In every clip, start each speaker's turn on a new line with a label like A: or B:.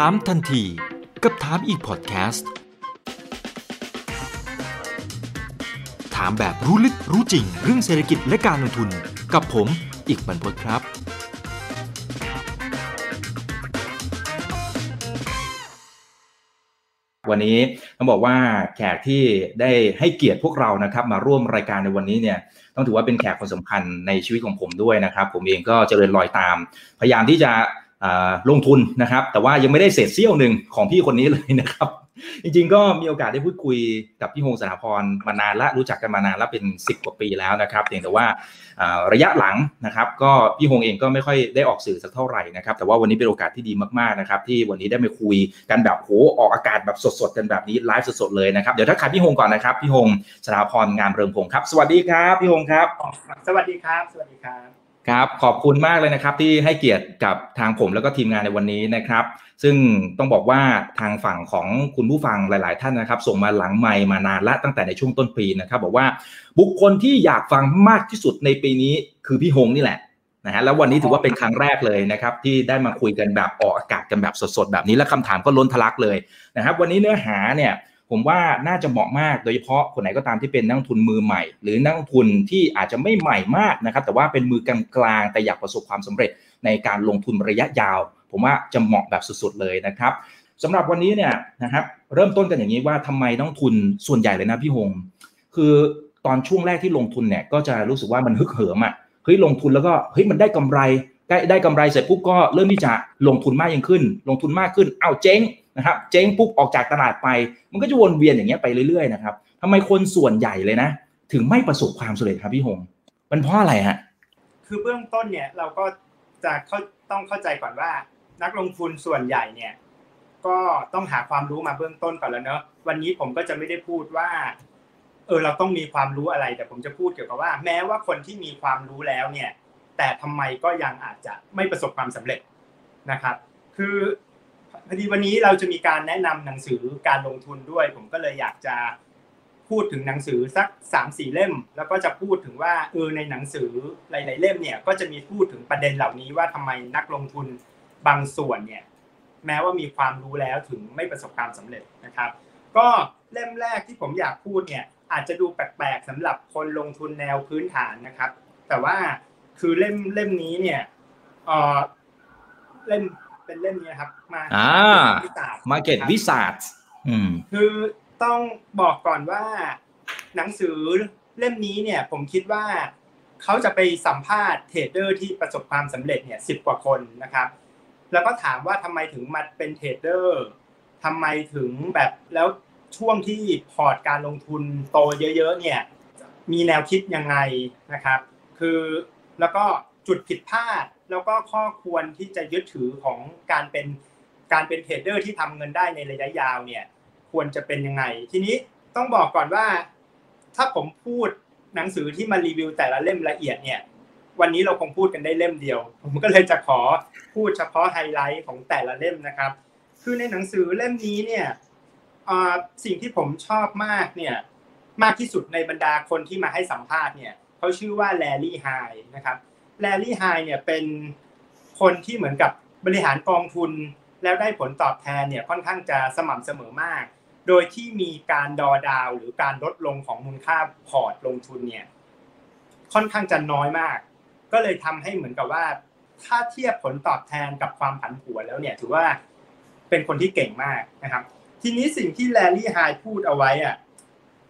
A: ถามทันที กับถามอีกพอดแคสต์ ถามแบบรู้ลึกรู้จริงเรื่องเศรษฐกิจและการลงทุนกับผมอีกบรรพตครับ
B: วันนี้ต้องบอกว่าแขกที่ได้ให้เกียรติพวกเรานะครับ มาร่วมรายการในวันนี้เนี่ยต้องถือว่าเป็นแขกคนสำคัญในชีวิตของผมด้วยนะครับ ผมเองก็เจริญรอยตาม พยายามที่จะ ลงทุนนะครับ แต่ว่ายังไม่ได้เศษเสี้ยวหนึ่งของพี่คนนี้เลยนะครับ จริงๆ ก็มีโอกาสได้พูดคุยกับพี่โฮงสนาพรมานานและรู้จักกันมานานแล้วเป็น 10 กว่าปีแล้วนะครับเพียงแต่ว่าระยะหลังนะครับ ก็พี่โฮงเองก็ไม่ค่อยได้ออกสื่อสักเท่าไหร่นะครับ แต่ว่าวันนี้เป็นโอกาสที่ดีมากๆนะครับ ที่วันนี้ได้มาคุยกันแบบโหออกอากาศแบบสดๆกันแบบนี้ไลฟ์สดๆเลยนะครับเดี๋ยวถ้าขาดพี่โฮงก่อนนะครับพี่โฮงสนาพรงามเริงพงศ์ครับ สวัสดีครับพี่โฮงครับ
C: สวัสดีครับ สวัสดีครับ
B: ครับขอบคุณมากเลยนะครับที่ให้เกียรติกับทางผมแล้วก็ทีมงานในวันนี้นะครับ ซึ่งต้องบอกว่าทางฝั่งของคุณผู้ฟังหลาย ๆ ท่านนะครับ ส่งมาหลังไมค์มานานละตั้งแต่ในช่วงต้นปีนะครับ บอกว่าบุคคลที่อยากฟังมากที่สุดในปีนี้คือพี่ฮงนี่แหละนะฮะแล้ววันนี้ถือว่าเป็นครั้งแรกเลยนะครับ ที่ได้มาคุยกันแบบออกอากาศกันแบบสด ๆ แบบนี้และคำถามก็ล้นทะลักเลยนะครับ วันนี้เนื้อหาเนี่ย ผมว่าน่าจะเหมาะมากโดยเฉพาะคนไหนก็ตามที่เป็นนักทุนมือใหม่ หรือนักทุนที่อาจจะไม่ใหม่มากนะครับ แต่ว่าเป็นมือกลางๆแต่อยากประสบความสำเร็จในการลงทุนระยะยาว ผมว่าจะเหมาะแบบสุดๆเลยนะครับสำหรับวันนี้เนี่ยนะครับเริ่มต้นกันอย่างนี้ว่าทำไมนักทุนส่วนใหญ่เลยนะพี่หงคือตอนช่วงแรกที่ลงทุนเนี่ยก็จะรู้สึกว่ามันฮึกเหิมอะเฮ้ยลงทุนแล้วก็เฮ้ยมันได้กำไรได้ได้กำไรเสร็จปุ๊บก็เริ่มที่จะลงทุนมากยิ่งขึ้น ลงทุนมากขึ้นเอาเจ๊ง นะครับเจ๊งปุ๊บออกจากตลาดไป มันก็จะวนเวียนอย่างเงี้ยไปเรื่อยๆนะครับทำไมคนส่วนใหญ่เลยนะ ถึงไม่ประสบความสำเร็จครับพี่หงมันเพราะอะไรฮะ
C: คือเบื้องต้นเนี่ยเราก็จะเข้าต้องเข้าใจก่อนว่า นักลงทุนส่วนใหญ่เนี่ย ก็ต้องหาความรู้มาเบื้องต้นก่อนแล้วเนอะวันนี้ผมก็จะไม่ได้พูดว่า เออเราต้องมีความรู้อะไร แต่ผมจะพูดเกี่ยวกับว่า แม้ว่าคนที่มีความรู้แล้วเนี่ย แต่ทำไมก็ยังอาจจะไม่ประสบความสำเร็จนะครับ คือ พอดีวันนี้เราจะมีการแนะนำหนังสือการลงทุนด้วย ผมก็เลยอยากจะพูดถึงหนังสือสักสามสี่เล่ม แล้วก็จะพูดถึงว่าเออในหนังสือหลาย ๆ เล่มเนี่ยก็จะมีพูดถึงประเด็นเหล่านี้ว่าทำไมนักลงทุนบางส่วนเนี่ยแม้ว่ามีความรู้แล้วถึงไม่ประสบความสำเร็จนะครับ ก็เล่มแรกที่ผมอยากพูดเนี่ยอาจจะดูแปลกๆสำหรับคนลงทุนแนวพื้นฐานนะครับ แต่ว่าคือเล่มเล่มนี้เนี่ยเออเล่ม เป็นเล่มนี้ครับ มา
B: อ่า Market Wizards อืม
C: คือต้องบอกก่อนว่าหนังสือเล่มนี้เนี่ย ผมคิดว่าเขาจะไปสัมภาษณ์ trader ที่ประสบความสำเร็จเนี่ยสิบกว่าคนนะครับ แล้วก็ถามว่าทำไมถึงมาเป็น traderทำไมถึงแบบแล้วช่วงที่พอร์ตการลงทุนโตเยอะๆเนี่ยมีแนวคิดยังไงนะครับ คือแล้วก็จุดผิดพลาด แล้วก็ข้อควรที่จะยึดถือของการเป็นการเป็น trader ที่ทำเงินได้ในระยะยาวเนี่ยควรจะเป็นยังไง ทีนี้ต้องบอกก่อนว่า ถ้าผมพูดหนังสือที่มารีวิวแต่ละเล่มละเอียดเนี่ย วันนี้เราคงพูดกันได้เล่มเดียว ผมก็เลยจะขอพูดเฉพาะไฮไลท์ของแต่ละเล่มนะครับ คือในหนังสือเล่มนี้เนี่ยสิ่งที่ผมชอบมากเนี่ยมากที่สุดในบรรดาคนที่มาให้สัมภาษณ์เนี่ยเขาชื่อว่า Larry Hite นะครับ Larry Hite เนี่ยเป็นคนที่เหมือนกับบริหารกองทุน แล้วได้ผลตอบแทนเนี่ยค่อนข้างจะสม่ำเสมอมาก โดยที่มีการดอดาวหรือการลดลงของมูลค่าพอร์ตลงทุนเนี่ยค่อนข้างจะน้อยมาก ก็เลยทำให้เหมือนกับว่า ถ้าเทียบผลตอบแทนกับความผันผวนแล้วเนี่ยถือว่าเป็นคนที่เก่งมากนะครับ ทีนี้สิ่งที่แลลี่ไฮพูดเอาไว้อะ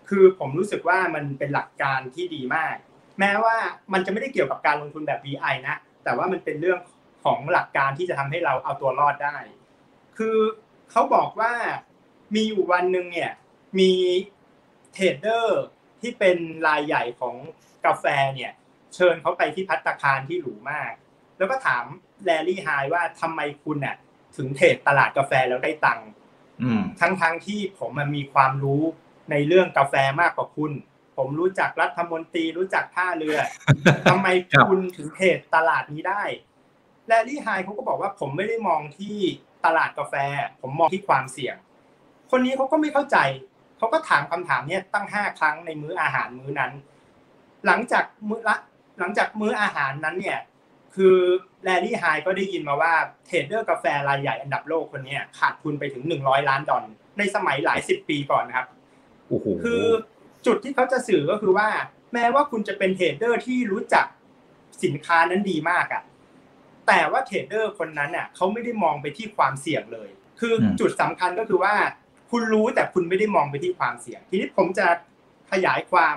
C: คือผมรู้สึกว่ามันเป็นหลักการที่ดีมาก แม้ว่ามันจะไม่ได้เกี่ยวกับการลงทุนแบบ VI นะ แต่ว่ามันเป็นเรื่องของหลักการที่จะทำให้เราเอาตัวรอดได้ คือเขาบอกว่ามีอยู่วันหนึ่งเนี่ยมี trader ที่เป็นรายใหญ่ของกาแฟเนี่ยเชิญเขาไปที่ภัตตาคารที่หรูมาก แล้วก็ถาม Larry Hite ว่าทำไมคุณน่ะถึง trade ตลาดกาแฟแล้วได้ตังค์ทั้งทั้งที่ผมมันมีความรู้ในเรื่องกาแฟมากกว่าคุณ ผมรู้จักรัฐมนตรีรู้จักท่าเรือทำไมคุณถึง trade ตลาดนี้ได้ Larry Hite เขาก็บอกว่าผมไม่ได้มองที่ตลาดกาแฟ ผมมองที่ความเสี่ยง คนนี้เขาก็ไม่เข้าใจเขาก็ถามคำถามนี้ตั้งห้าครั้งในมื้ออาหารมื้อนั้น หลังจากมื้อละหลังจากมื้ออาหารนั้นเนี่ยคคือแลลี่ไฮก็ได้ยินมาว่า trader กาแฟรายใหญ่อันดับโลกคนนี้ขาดทุนไปถึง 100 ล้านดอลในสมัยหลายสิบปีก่อนนะครับ คือ จุดที่เขาจะสื่อก็คือว่า แม้ว่าคุณจะเป็น trader ที่รู้จักสินค้านั้นดีมากอะแต่ว่าเทรดเดอร์คนนั้นอะเขาไม่ได้มองไปที่ความเสี่ยงเลย คือจุดสำคัญก็คือว่า คุณรู้แต่คุณไม่ได้มองไปที่ความเสี่ยง ทีนี้ผมจะขยายความ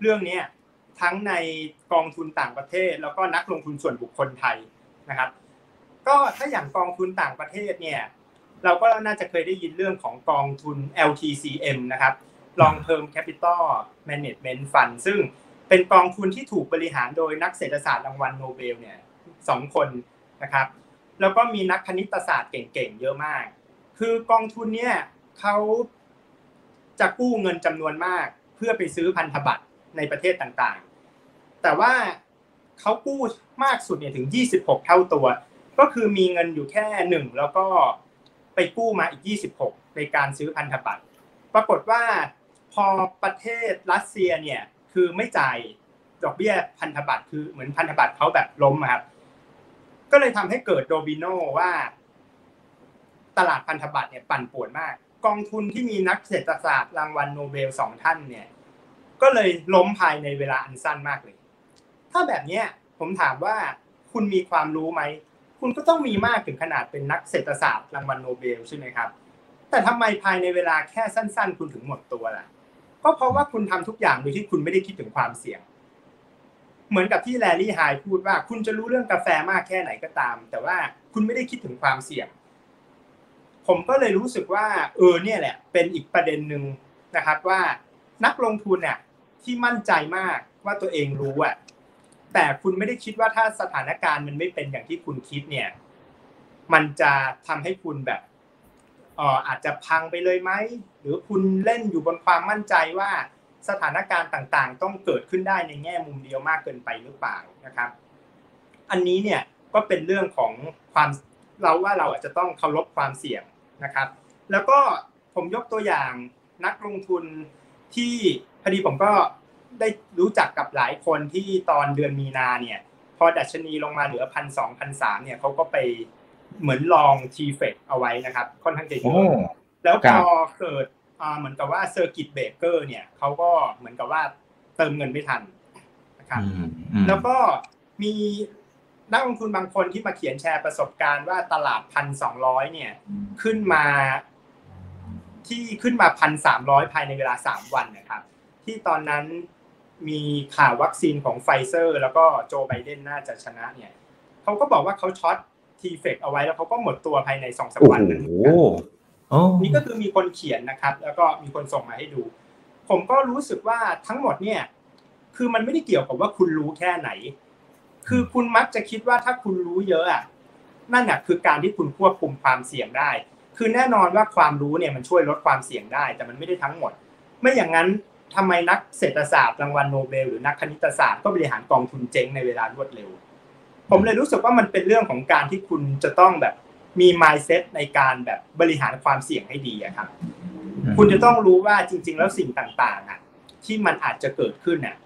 C: เรื่องนี้ทั้งในกองทุนต่างประเทศ แล้วก็นักลงทุนส่วนบุคคลไทยนะครับ ก็ถ้าอย่างกองทุนต่างประเทศเนี่ยเราก็น่าจะเคยได้ยินเรื่องของกองทุน LTCM นะครับ Long Term Capital Management Fund ซึ่งเป็นกองทุนที่ถูกบริหารโดยนักเศรษฐศาสตร์รางวัลโนเบลเนี่ยสองคนนะครับ แล้วก็มีนักคณิตศาสตร์เก่งๆเยอะมาก คือกองทุนเนี่ยเขาจะกู้เงินจำนวนมาก เพื่อไปซื้อพันธบัตรในประเทศต่างๆ แต่ว่าเขากู้มากสุดเนี่ยถึง 26 เท่าตัว ก็คือมีเงินอยู่แค่หนึ่งแล้วก็ไปกู้มาอีก 26 ในการซื้อพันธบัตร ปรากฏว่า พอประเทศรัสเซียเนี่ยคือไม่จ่ายดอกเบี้ยพันธบัตรคือเหมือนพันธบัตรเขาแบบล้มครับ ก็เลยทำให้เกิดโดบิโนว่า ตลาดพันธบัตรเนี่ยปั่นป่วนมาก กองทุนที่มีนักเศรษฐศาสตร์รางวัลโนเบลสองท่านเนี่ย ก็เลยล้มภายในเวลาอันสั้นมากเลย ถ้าแบบเนี้ยผมถามว่าคุณมีความรู้ไหม คุณก็ต้องมีมากถึงขนาดเป็นนักเศรษฐศาสตร์รางวัลโนเบลใช่ไหมครับ แต่ทำไมภายในเวลาแค่สั้น ๆ คุณถึงหมดตัวล่ะ ก็เพราะว่าคุณทำทุกอย่างโดยที่คุณไม่ได้คิดถึงความเสี่ยง เหมือนกับที่แลลี่ไฮพูดว่า คุณจะรู้เรื่องกาแฟมากแค่ไหนก็ตาม แต่ว่าคุณไม่ได้คิดถึงความเสี่ยง ผมก็เลยรู้สึกว่า เออเนี่ยแหละ เป็นอีกประเด็นหนึ่งนะครับว่านักลงทุนเนี่ยที่มั่นใจมากว่าตัวเองรู้อะแต่คุณไม่ได้คิดว่าถ้าสถานการณ์มันไม่เป็นอย่างที่คุณคิดเนี่ย มันจะทำให้คุณแบบ อออาจจะพังไปเลยไหมหรือคุณเล่นอยู่บนความมั่นใจว่าสถานการณ์ต่างๆ ต้องเกิดขึ้นได้ในแง่มุมเดียวมากเกินไปหรือเปล่านะครับ อันนี้เนี่ยก็เป็นเรื่องของความเราว่าเราอาจจะต้องเคารพความเสี่ยงนะครับ แล้วก็ผมยกตัวอย่างนักลงทุนที่พอดีผมก็ได้รู้จักกับหลายคนที่ตอนเดือนมีนาเนี่ย พอดัชนีลงมาเหลือพันสองพันสามเนี่ยเขาก็ไป เหมือน long TFEX เอาไว้นะครับ ค่อนข้างจะเยอะแล้วพอเกิดเหมือนกับว่า circuit breaker เนี่ยเขาก็เหมือนกับว่าเติมเงินไม่ทันนะครับแล้วก็มีนักลงทุนบางคนที่มาเขียนแชร์ประสบการณ์ว่าตลาดพันสองร้อยเนี่ย ขึ้นมาที่ขึ้นมาพันสามร้อยภายในเวลาสามวันนะครับ ที่ตอนนั้นมีข่าววัคซีนของไฟเซอร์ แล้วก็โจไบเดนน่าจะชนะเนี่ยเขาก็บอกว่าเขาช็อต ทีเฟกเอาไว้แล้วเขาก็หมดตัวภายในสองสามวันนั้นนี่ก็คือมีคนเขียนนะครับ แล้วก็มีคนส่งมาให้ดู ผมก็รู้สึกว่าทั้งหมดเนี่ย คือมันไม่ได้เกี่ยวกับว่าคุณรู้แค่ไหน คือคุณมักจะคิดว่าถ้าคุณรู้เยอะอะนั่นน่ะคือการที่คุณควบคุมความเสี่ยงได้ คือแน่นอนว่าความรู้เนี่ยมันช่วยลดความเสี่ยงได้ แต่มันไม่ได้ทั้งหมด ไม่อย่างนั้นทำไมนักเศรษฐศาสตร์รางวัลโนเบลหรือนักคณิตศาสตร์ก็บริหารกองทุนเจ๊งในเวลารวดเร็ว ผมเลยรู้สึกว่ามันเป็นเรื่องของการที่คุณจะต้องแบบมี mindset ในการแบบบริหารความเสี่ยงให้ดีครับ คุณจะต้องรู้ว่าจริง ๆ แล้วสิ่งต่างๆอะที่มันอาจจะเกิดขึ้นเนี่ย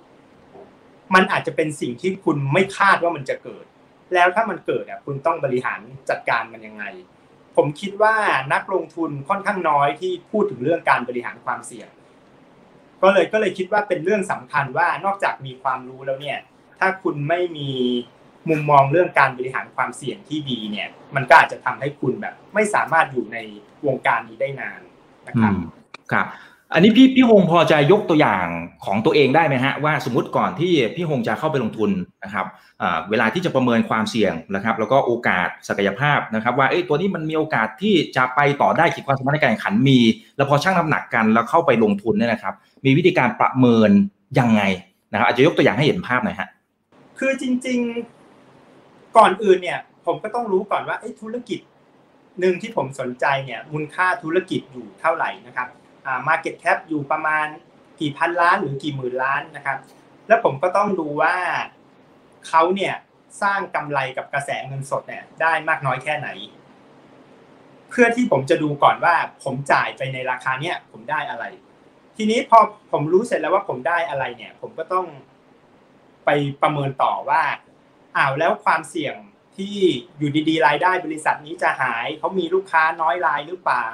C: มันอาจจะเป็นสิ่งที่คุณไม่คาดว่ามันจะเกิด แล้วถ้ามันเกิดอะคุณต้องบริหารจัดการมันยังไง ผมคิดว่านักลงทุนค่อนข้างน้อยที่พูดถึงเรื่องการบริหารความเสี่ยง ก็เลยก็เลยคิดว่าเป็นเรื่องสำคัญว่านอกจากมีความรู้แล้วเนี่ย ถ้าคุณไม่มี มุมมองเรื่องการบริหารความเสี่ยงที่ดีเนี่ย มันก็อาจจะทำให้คุณแบบ ไม่สามารถอยู่ในวงการนี้ได้นานนะครับ
B: ครับอันนี้พี่พี่ฮงพอจะยกตัวอย่างของตัวเองได้ไหมฮะว่าสมมติก่อนที่พี่ฮงจะเข้าไปลงทุนนะครับเวลาที่จะประเมินความเสี่ยงนะครับ แล้วก็โอกาสศักยภาพนะครับ ว่าเอ้ตัวนี้มันมีโอกาสที่จะไปต่อได้ขีดความสามารถในการแข่งขันมี แล้วพอชั่งน้ำหนักกันแล้วเข้าไปลงทุนเนี่ยนะครับ มีวิธีการประเมินยังไงนะครับอาจจะยกตัวอย่างให้เห็นภาพหน่อยฮะ
C: คือจริง ก่อนอื่นเนี่ย ผมก็ต้องรู้ก่อนว่าธุรกิจหนึ่งที่ผมสนใจเนี่ยมูลค่าธุรกิจอยู่เท่าไหร่นะครับอ่า market cap อยู่ประมาณกี่พันล้านหรือกี่หมื่นล้านนะครับ แล้วผมก็ต้องดูว่าเขาเนี่ยสร้างกำไรกับกระแสเงินสดเนี่ยได้มากน้อยแค่ไหน เพื่อที่ผมจะดูก่อนว่าผมจ่ายไปในราคาเนี้ยผมได้อะไร ทีนี้พอผมรู้เสร็จแล้วว่าผมได้อะไรเนี่ย ผมก็ต้องไปประเมินต่อว่า อ้าวแล้วความเสี่ยงที่อยู่ดีๆ รายได้บริษัทนี้จะหายเขามีลูกค้าน้อยรายหรือเปล่า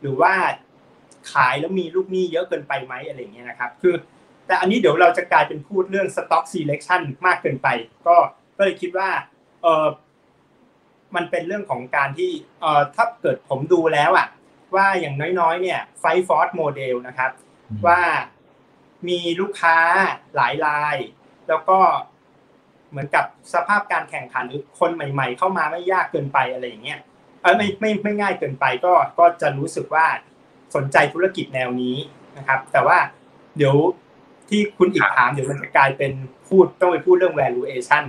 C: หรือว่าขายแล้วมีลูกหนี้เยอะเกินไปไหมอะไรเงี้ยนะครับ คือ แต่อันนี้เดี๋ยวเราจะกลายเป็นพูดเรื่อง stock selection มากเกินไป ก็ก็เลยคิดว่าเออมันเป็นเรื่องของการที่เออถ้าเกิดผมดูแล้วอะว่าอย่างน้อยๆ เนี่ย Five Forces Model นะครับ ว่ามีลูกค้าหลายราย แล้วก็ เหมือนกับสภาพการแข่งขันหรือคนใหม่ ๆ เข้ามาไม่ยากเกินไปอะไรอย่างเงี้ยเออไม่ไม่ไม่ง่ายเกินไปก็ก็จะรู้สึกว่าสนใจธุรกิจแนวนี้นะครับ แต่ว่าเดี๋ยวที่คุณอีกถามเดี๋ยวมันจะกลายเป็นพูดต้องไปพูดเรื่อง valuation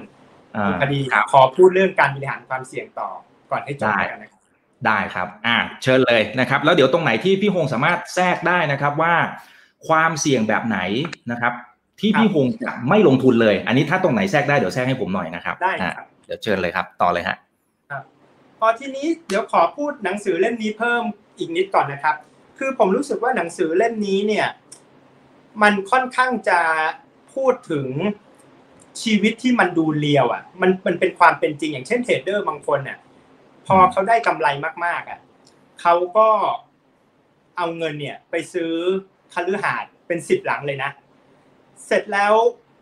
C: พอดีขอพูดเรื่องการบริหารความเสี่ยงต่อก่อนให้จบกันนะครับ
B: ได้ครับ อ่า เชิญเลยนะครับ แล้วเดี๋ยวตรงไหนที่พี่ฮงสามารถแทรกได้นะครับว่า ความเสี่ยงแบบไหนนะครับ ที่พี่ฮงจะไม่ลงทุนเลย อันนี้ถ้าตรงไหนแทรกได้เดี๋ยวแทรกให้ผมหน่อยนะครับ
C: ได้ครับ
B: เดี๋ยวเชิญเลยครับ ต่อเลยฮะ
C: ครับพอทีนี้เดี๋ยวขอพูดหนังสือเล่มนี้เพิ่มอีกนิดก่อนนะครับ คือผมรู้สึกว่าหนังสือเล่มนี้เนี่ย มันค่อนข้างจะพูดถึงชีวิตที่มันดูเลียวอะ มันมันเป็นความเป็นจริงอย่างเช่นเทรดเดอร์บางคนเนี่ยพอเขาได้กำไรมาก ๆอะเขาก็เอาเงินเนี่ย ไปซื้อคฤหาสน์เป็นสิบหลังเลยนะ เสร็จแล้ว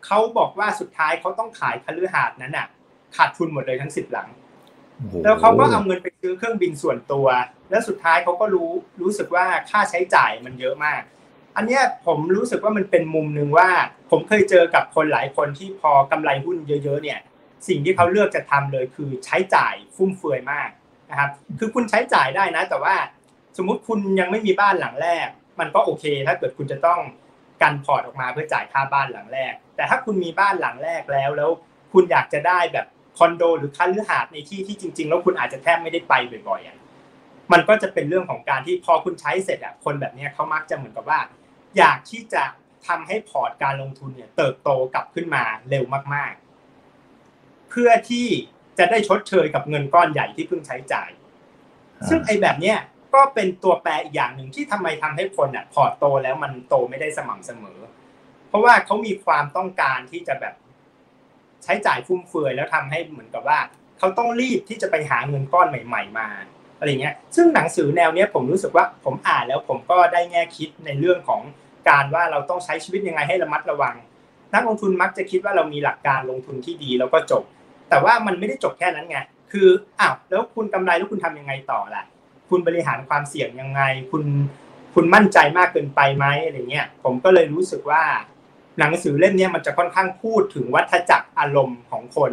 C: เขาบอกว่าสุดท้ายเขาต้องขายคฤหาสน์นั้นอะ ขาดทุนหมดเลยทั้งสิบหลัง แล้วเขาก็เอาเงินไปซื้อเครื่องบินส่วนตัว แล้วสุดท้ายเขาก็รู้รู้สึกว่าค่าใช้จ่ายมันเยอะมาก อันเนี้ยผมรู้สึกว่ามันเป็นมุมหนึ่งว่า ผมเคยเจอกับคนหลายคนที่พอกำไรหุ้นเยอะ ๆ เนี่ย สิ่งที่เขาเลือกจะทำเลยคือใช้จ่ายฟุ่มเฟือยมากนะครับ คือคุณใช้จ่ายได้นะ แต่ว่าสมมุติคุณยังไม่มีบ้านหลังแรก มันก็โอเค ถ้าเกิดคุณจะต้อง กันพอร์ตออกมาเพื่อจ่ายค่าบ้านหลังแรก แต่ถ้าคุณมีบ้านหลังแรกแล้วแล้ว คุณอยากจะได้แบบคอนโดหรือคันหรือหาดในที่ที่จริง ๆ แล้วคุณอาจจะแทบไม่ได้ไปบ่อยๆอะมันก็จะเป็นเรื่องของการที่พอคุณใช้เสร็จอะคนแบบนี้เขามักจะเหมือนกับว่า อยากที่จะทำให้พอร์ตการลงทุนเนี่ย เติบโตกลับขึ้นมาเร็วมาก ๆ เพื่อที่จะได้ชดเชยกับเงินก้อนใหญ่ที่เพิ่งใช้จ่าย ซึ่งไอ้แบบเนี้ย ก็เป็นตัวแปรอีกอย่างหนึ่งที่ทำไมทำให้คนอะพอตโตแล้วมันโตไม่ได้สม่ำเสมอ เพราะว่าเขามีความต้องการที่จะแบบใช้จ่ายฟุ่มเฟือยแล้วทำให้เหมือนกับว่าเขาต้องรีบที่จะไปหาเงินก้อนใหม่ ๆ มาอะไรเงี้ย ซึ่งหนังสือแนวเนี้ยผมรู้สึกว่าผมอ่านแล้วผมก็ได้แง่คิดในเรื่องของการว่าเราต้องใช้ชีวิตยังไงให้ระมัดระวัง นักลงทุนมักจะคิดว่าเรามีหลักการลงทุนที่ดีแล้วก็จบ แต่ว่ามันไม่ได้จบแค่นั้นไง คืออ้าวแล้วคุณกำไรแล้วคุณทำยังไงต่อล่ะ คุณบริหารความเสี่ยงยังไง คุณคุณมั่นใจมากเกินไปไหมอะไรเงี้ยผมก็เลยรู้สึกว่าหนังสือเล่มนี้มันจะค่อนข้างพูดถึงวัฏจักรอารมณ์ของคน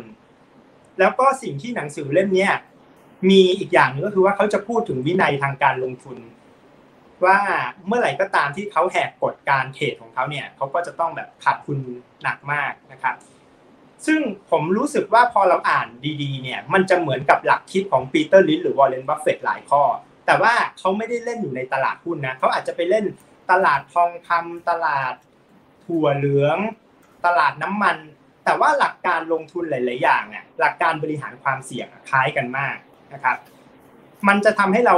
C: แล้วก็สิ่งที่หนังสือเล่มนี้มีอีกอย่างนึงก็คือว่าเขาจะพูดถึงวินัยทางการลงทุน ว่าเมื่อไหร่ก็ตามที่เขาแหกกฎการ trade ของเขาเนี่ยเขาก็จะต้องแบบขาดทุนหนักมากนะครับ ซึ่งผมรู้สึกว่าพอเราอ่านดีๆ เนี่ย มันจะเหมือนกับหลักคิดของ Peter Lynch หรือ Warren Buffett หลายข้อ แต่ว่าเขาไม่ได้เล่นอยู่ในตลาดหุ้นนะเขาอาจจะไปเล่นตลาดทองคำตลาดถั่วเหลือง ตลาดน้ำมัน แต่ว่าหลักการลงทุนหลาย ๆ อย่างอะหลักการบริหารความเสี่ยงคล้ายกันมากนะครับ มันจะทำให้เรา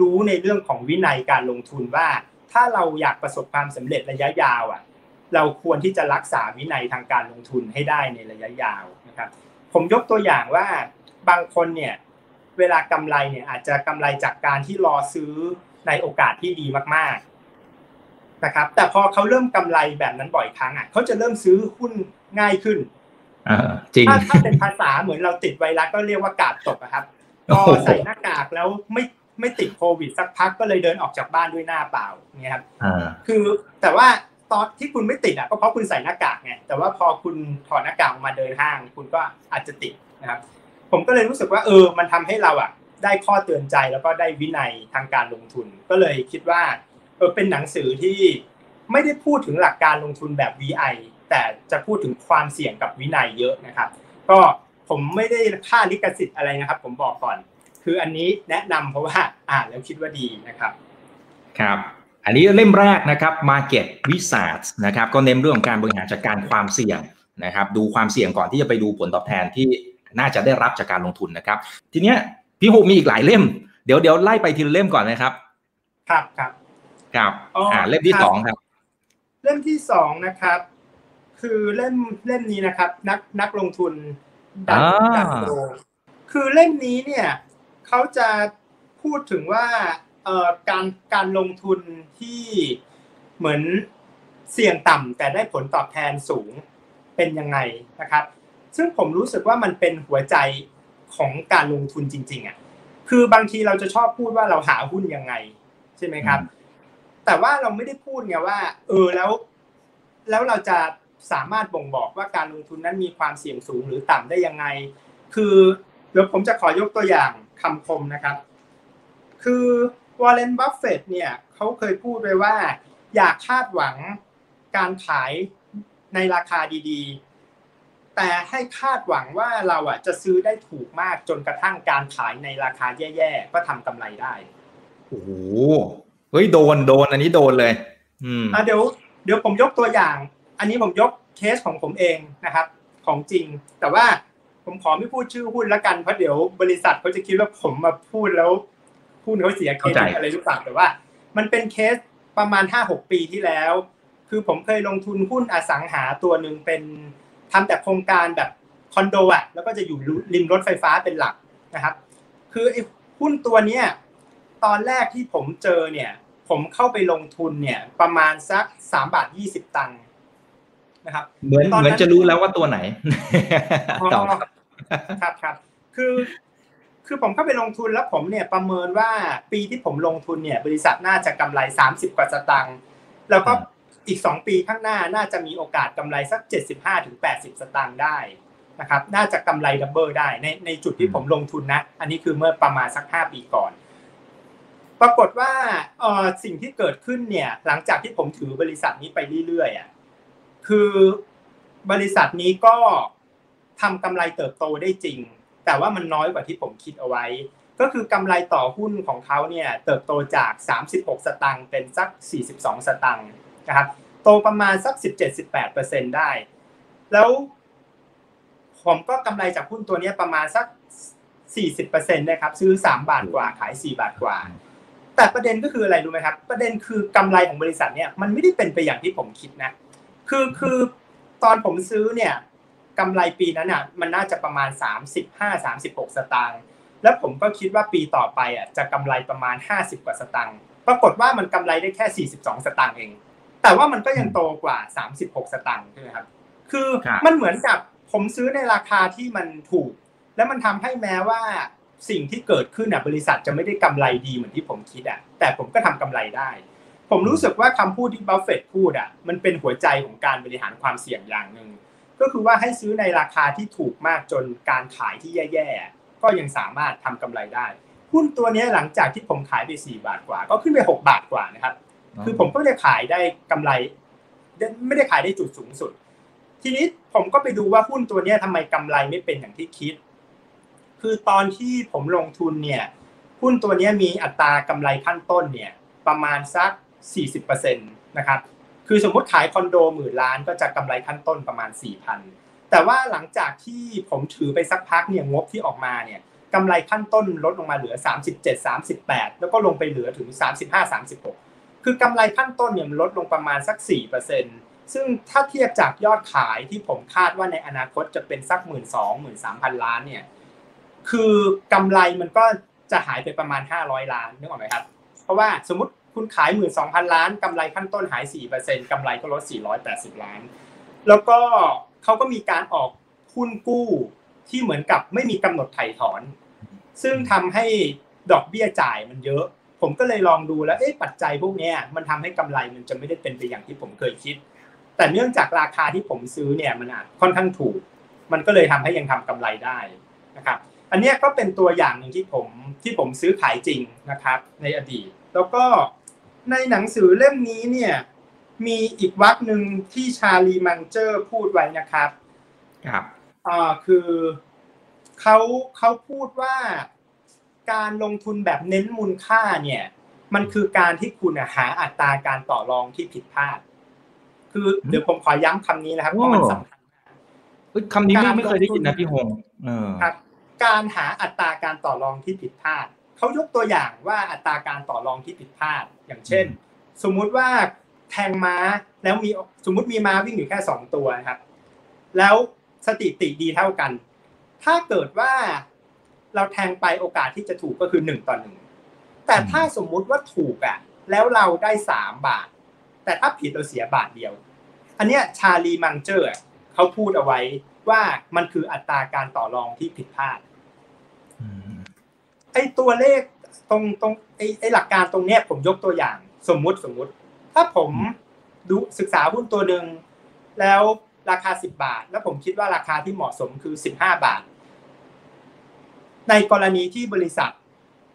C: รู้ในเรื่องของวินัยการลงทุนว่า ถ้าเราอยากประสบความสำเร็จระยะยาวอะ เราควรที่จะรักษาวินัยทางการลงทุนให้ได้ในระยะยาวนะครับ ผมยกตัวอย่างว่าบางคนเนี่ย เวลากำไรเนี่ย อาจจะกำไรจากการที่รอซื้อในโอกาสที่ดีมากๆนะครับ แต่พอเขาเริ่มกำไรแบบนั้นบ่อยครั้งอะเขาจะเริ่มซื้อหุ้นง่ายขึ้น
B: จริง
C: ถ้าถ้าเป็นภาษาเหมือนเราติดไวรัสก็เรียกว่ากาดตกครับพอใส่หน้ากากแล้วไม่ไม่ติดโควิดสักพักก็เลยเดินออกจากบ้านด้วยหน้าเปล่าเนี่ยครับคือแต่ว่าตอนที่คุณไม่ติดอะก็เพราะคุณใส่หน้ากากไงแต่ว่าพอคุณถอดหน้ากากมาเดินห้าง คุณก็อาจจะติดนะครับ ผมก็เลยรู้สึกว่าเออ มันทำให้เราอะ ได้ข้อเตือนใจแล้วก็ได้วินัยทางการลงทุน ก็เลยคิดว่าเออเป็นหนังสือที่ไม่ได้พูดถึงหลักการลงทุนแบบ VI แต่จะพูดถึงความเสี่ยงกับวินัยเยอะนะครับ ก็ผมไม่ได้ค่าลิขสิทธิ์อะไรนะครับ ผมบอกก่อน คืออันนี้แนะนำเพราะว่าอ่านแล้วคิดว่าดีนะครับ
B: ครับ อันนี้เล่มแรกนะครับ Market Wizards นะครับ ก็เน้นเรื่องการบริหารจัดการความเสี่ยงนะครับ ดูความเสี่ยงก่อนที่จะไปดูผลตอบแทนที่ น่าจะได้รับจากการลงทุนนะครับ ทีเนี้ยพี่ฮูมีอีกหลายเล่ม เดี๋ยวเดี๋ยวไล่ไปทีละเล่มก่อนนะครับ
C: ครับครับ
B: ครับอ่าเล่มที่สองครับ
C: เล่มที่สองนะครับ คือเล่มเล่มนี้นะครับ นักนักลงทุนดันดันโลคือเล่มนี้เนี่ยเขาจะพูดถึงว่าเอ่อการการลงทุนที่เหมือนเสี่ยงต่ำแต่ได้ผลตอบแทนสูงเป็นยังไงนะครับ ซึ่งผมรู้สึกว่ามันเป็นหัวใจของการลงทุนจริง ๆอะคือบางทีเราจะชอบพูดว่าเราหาหุ้นยังไง ใช่ไหมครับ แต่ว่าเราไม่ได้พูดไงว่า เออแล้ว แล้วเราจะสามารถบ่งบอกว่าการลงทุนนั้นมีความเสี่ยงสูงหรือต่ำได้ยังไง คือเดี๋ยวผมจะขอยกตัวอย่างคำคมนะครับ คือ Warren Buffett เนี่ยเขาเคยพูดไว้ว่า อย่าคาดหวังการขายในราคาดีๆ แต่ให้คาดหวังว่าเราอะจะซื้อได้ถูกมากจนกระทั่งการขายในราคาแย่ๆก็ทำกำไรได้
B: โอ้โหเฮ้ยโดนโดนอันนี้โดนเลย อืม
C: อะเดี๋ยวเดี๋ยวผมยกตัวอย่าง อันนี้ผมยกเคสของผมเองนะครับ ของจริง แต่ว่าผมขอไม่พูดชื่อหุ้นละกันเพราะเดี๋ยวบริษัทเขาจะคิดว่าผมมาพูดแล้วหุ้นเขาเสียเครดิตอะไรหรือเปล่าแต่ว่า มันเป็นเคสประมาณห้าหกปีที่แล้ว คือผมเคยลงทุนหุ้นอสังหาตัวหนึ่งเป็น ทำแต่โครงการแบบคอนโดอะแล้วก็จะอยู่ริมรถไฟฟ้าเป็นหลักนะครับ คือไอ้หุ้นตัวเนี้ยตอนแรกที่ผมเจอเนี่ย ผมเข้าไปลงทุนเนี่ย ประมาณสักสามบาทยี่สิบตังค์นะครับ
B: เหมือน
C: ตอนนั้น
B: เหมือนจะรู้แล้วว่าตัวไหนต่อ
C: ครับครับ คือคือผมเข้าไปลงทุนแล้วผมเนี่ยประเมินว่าปีที่ผมลงทุนเนี่ย บริษัทน่าจะกำไรสามสิบกว่าสตางค์แล้วก็ อีกสองปีข้างหน้าน่าจะมีโอกาสกำไรสักเจ็ดสิบห้าถึงแปดสิบสตางค์ได้นะครับน่าจะกำไรดับเบิลได้ในในจุดที่ผมลงทุนนะ อันนี้คือเมื่อประมาณสักห้าปีก่อน ปรากฏว่าเออสิ่งที่เกิดขึ้นเนี่ยหลังจากที่ผมถือบริษัทนี้ไปเรื่อยๆอะคือบริษัทนี้ก็ทำกำไรเติบโตได้จริง แต่ว่ามันน้อยกว่าที่ผมคิดเอาไว้ ก็คือกำไรต่อหุ้นของเขาเนี่ยเติบโตจาก 36 สตางค์เป็นสัก 42 สตางค์ นะครับโตประมาณสัก 17-18%ได้ แล้วผมก็กำไรจากหุ้นตัวนี้ประมาณสัก 40%นะครับซื้อ 3 บาทกว่าขาย 4 บาทกว่า แต่ประเด็นก็คืออะไรรู้ไหมครับ ประเด็นคือกำไรของบริษัทเนี่ยมันไม่ได้เป็นไปอย่างที่ผมคิดนะ คือคือตอนผมซื้อเนี่ยกำไรปีนั้นอะมันน่าจะประมาณ 35-36 สตางค์แล้วผมก็คิดว่าปีต่อไปอะจะกำไรประมาณ 50 กว่าสตางค์ปรากฏว่ามันกำไรได้แค่ 42 สตางค์เอง แต่ว่ามันก็ยังโตกว่า 36 สตางค์ใช่ไหมครับ คือ
B: ครับ
C: มันเหมือนกับผมซื้อในราคาที่มันถูก แล้วมันทำให้แม้ว่าสิ่งที่เกิดขึ้นอะบริษัทจะไม่ได้กำไรดีเหมือนที่ผมคิดอะ แต่ผมก็ทำกำไรได้ ผมรู้สึกว่าคำพูดที่บัฟเฟตต์พูดอะ มันเป็นหัวใจของการบริหารความเสี่ยงอย่างหนึ่ง ก็คือว่าให้ซื้อในราคาที่ถูกมากจนการขายที่แย่ๆ ก็ยังสามารถทำกำไรได้ หุ้นตัวนี้หลังจากที่ผมขายไป 4 บาทกว่า ก็ขึ้นไป 6 บาทกว่านะครับ คือผมก็จะขายได้กำไร ไม่ได้ขายได้จุดสูงสุด ทีนี้ผมก็ไปดูว่าหุ้นตัวนี้ยทำไมกำไรไม่เป็นอย่างที่คิด คือตอนที่ผมลงทุนเนี่ย หุ้นตัวนี้มีอัตรากำไรขั้นต้นเนี่ย ประมาณสัก 40%นะครับ คือสมมติขายคอนโดหมื่นล้านก็จะกำไรขั้นต้นประมาณ 4,000 แต่ว่าหลังจากที่ผมถือไปสักพักเนี่ยงบที่ออกมาเนี่ยกำไรขั้นต้นลดลงมาเหลือ 37 38 แล้วก็ลงไปเหลือถึง 35 36 คือกำไรขั้นต้นเนี่ยมันลดลงประมาณสัก 4%ซึ่งถ้าเทียบจากยอดขายที่ผมคาดว่าในอนาคตจะเป็นสัก 1 2 0 0 0 0 3 0 0 ล้านเนี่ย คือกำไรมันก็จะหายไปประมาณ 500 ล้านนึกออกไหมครับ เพราะว่าสมมติคุณขาย 12,000 ล้านกำไรขั้นต้นหาย 4%กำไรก็ลด 480 ล้าน แล้วก็เขาก็มีการออกหุ้นกู้ที่เหมือนกับไม่มีกำหนดไถ่ถอน ซึ่งทำให้ดอกเบี้ยจ่ายมันเยอะ ผมก็เลยลองดูแล้วเอ๊ะปัจจัยพวกเนี้ยมันทำให้กำไรมันจะไม่ได้เป็นไปอย่างที่ผมเคยคิด แต่เนื่องจากราคาที่ผมซื้อเนี่ยมันอาจค่อนข้างถูก มันก็เลยทำให้ยังทำกำไรได้นะครับอันเนี้ยก็เป็นตัวอย่างหนึ่งที่ผมที่ผมซื้อขายจริงนะครับ ในอดีต แล้วก็ในหนังสือเล่มนี้เนี่ยมีอีกวรรคหนึ่งที่ชาลีมังเจอร์พูดไว้นะครับ
B: ครับ
C: อ่าคือเขาเขาพูดว่า การลงทุนแบบเน้นมูลค่าเนี่ย มันคือการที่คุณอะหาอัตราการต่อรองที่ผิดพลาด คือเดี๋ยวผมขอย้ำคำนี้นะครับเพราะมันสำคัญมาก
B: เฮ้ยคำนี้ไม่ไม่เคยได้ยินนะพี่หงเออ
C: ครับ การหาอัตราการต่อรองที่ผิดพลาดเขายกตัวอย่างว่าอัตราการต่อรองที่ผิดพลาด อย่างเช่น สมมุติว่าแทงม้าแล้วมีสมมุติมีม้าวิ่งอยู่แค่สองตัวนะครับ แล้วสถิติดีเท่ากัน ถ้าเกิดว่า เราแทงไปโอกาสที่จะถูกก็คือหนึ่งต่อหนึ่งแต่ถ้าสมมุติว่าถูกอะ แล้วเราได้สามบาท แต่ถ้าผิดเราเสียบาทเดียว อันเนี้ยชาลีมังเจอร์เขาพูดเอาไว้ว่ามันคืออัตราการต่อรองที่ผิดพลาดไอ้ตัวเลขตรงตรงไอ้ไอ้หลักการตรงเนี้ยผมยกตัวอย่าง สมมุติสมมุติ ถ้าผมดูศึกษาหุ้นตัวหนึ่งแล้วราคาสิบบาท แล้วผมคิดว่าราคาที่เหมาะสมคือสิบห้าบาท ในกรณีที่บริษัท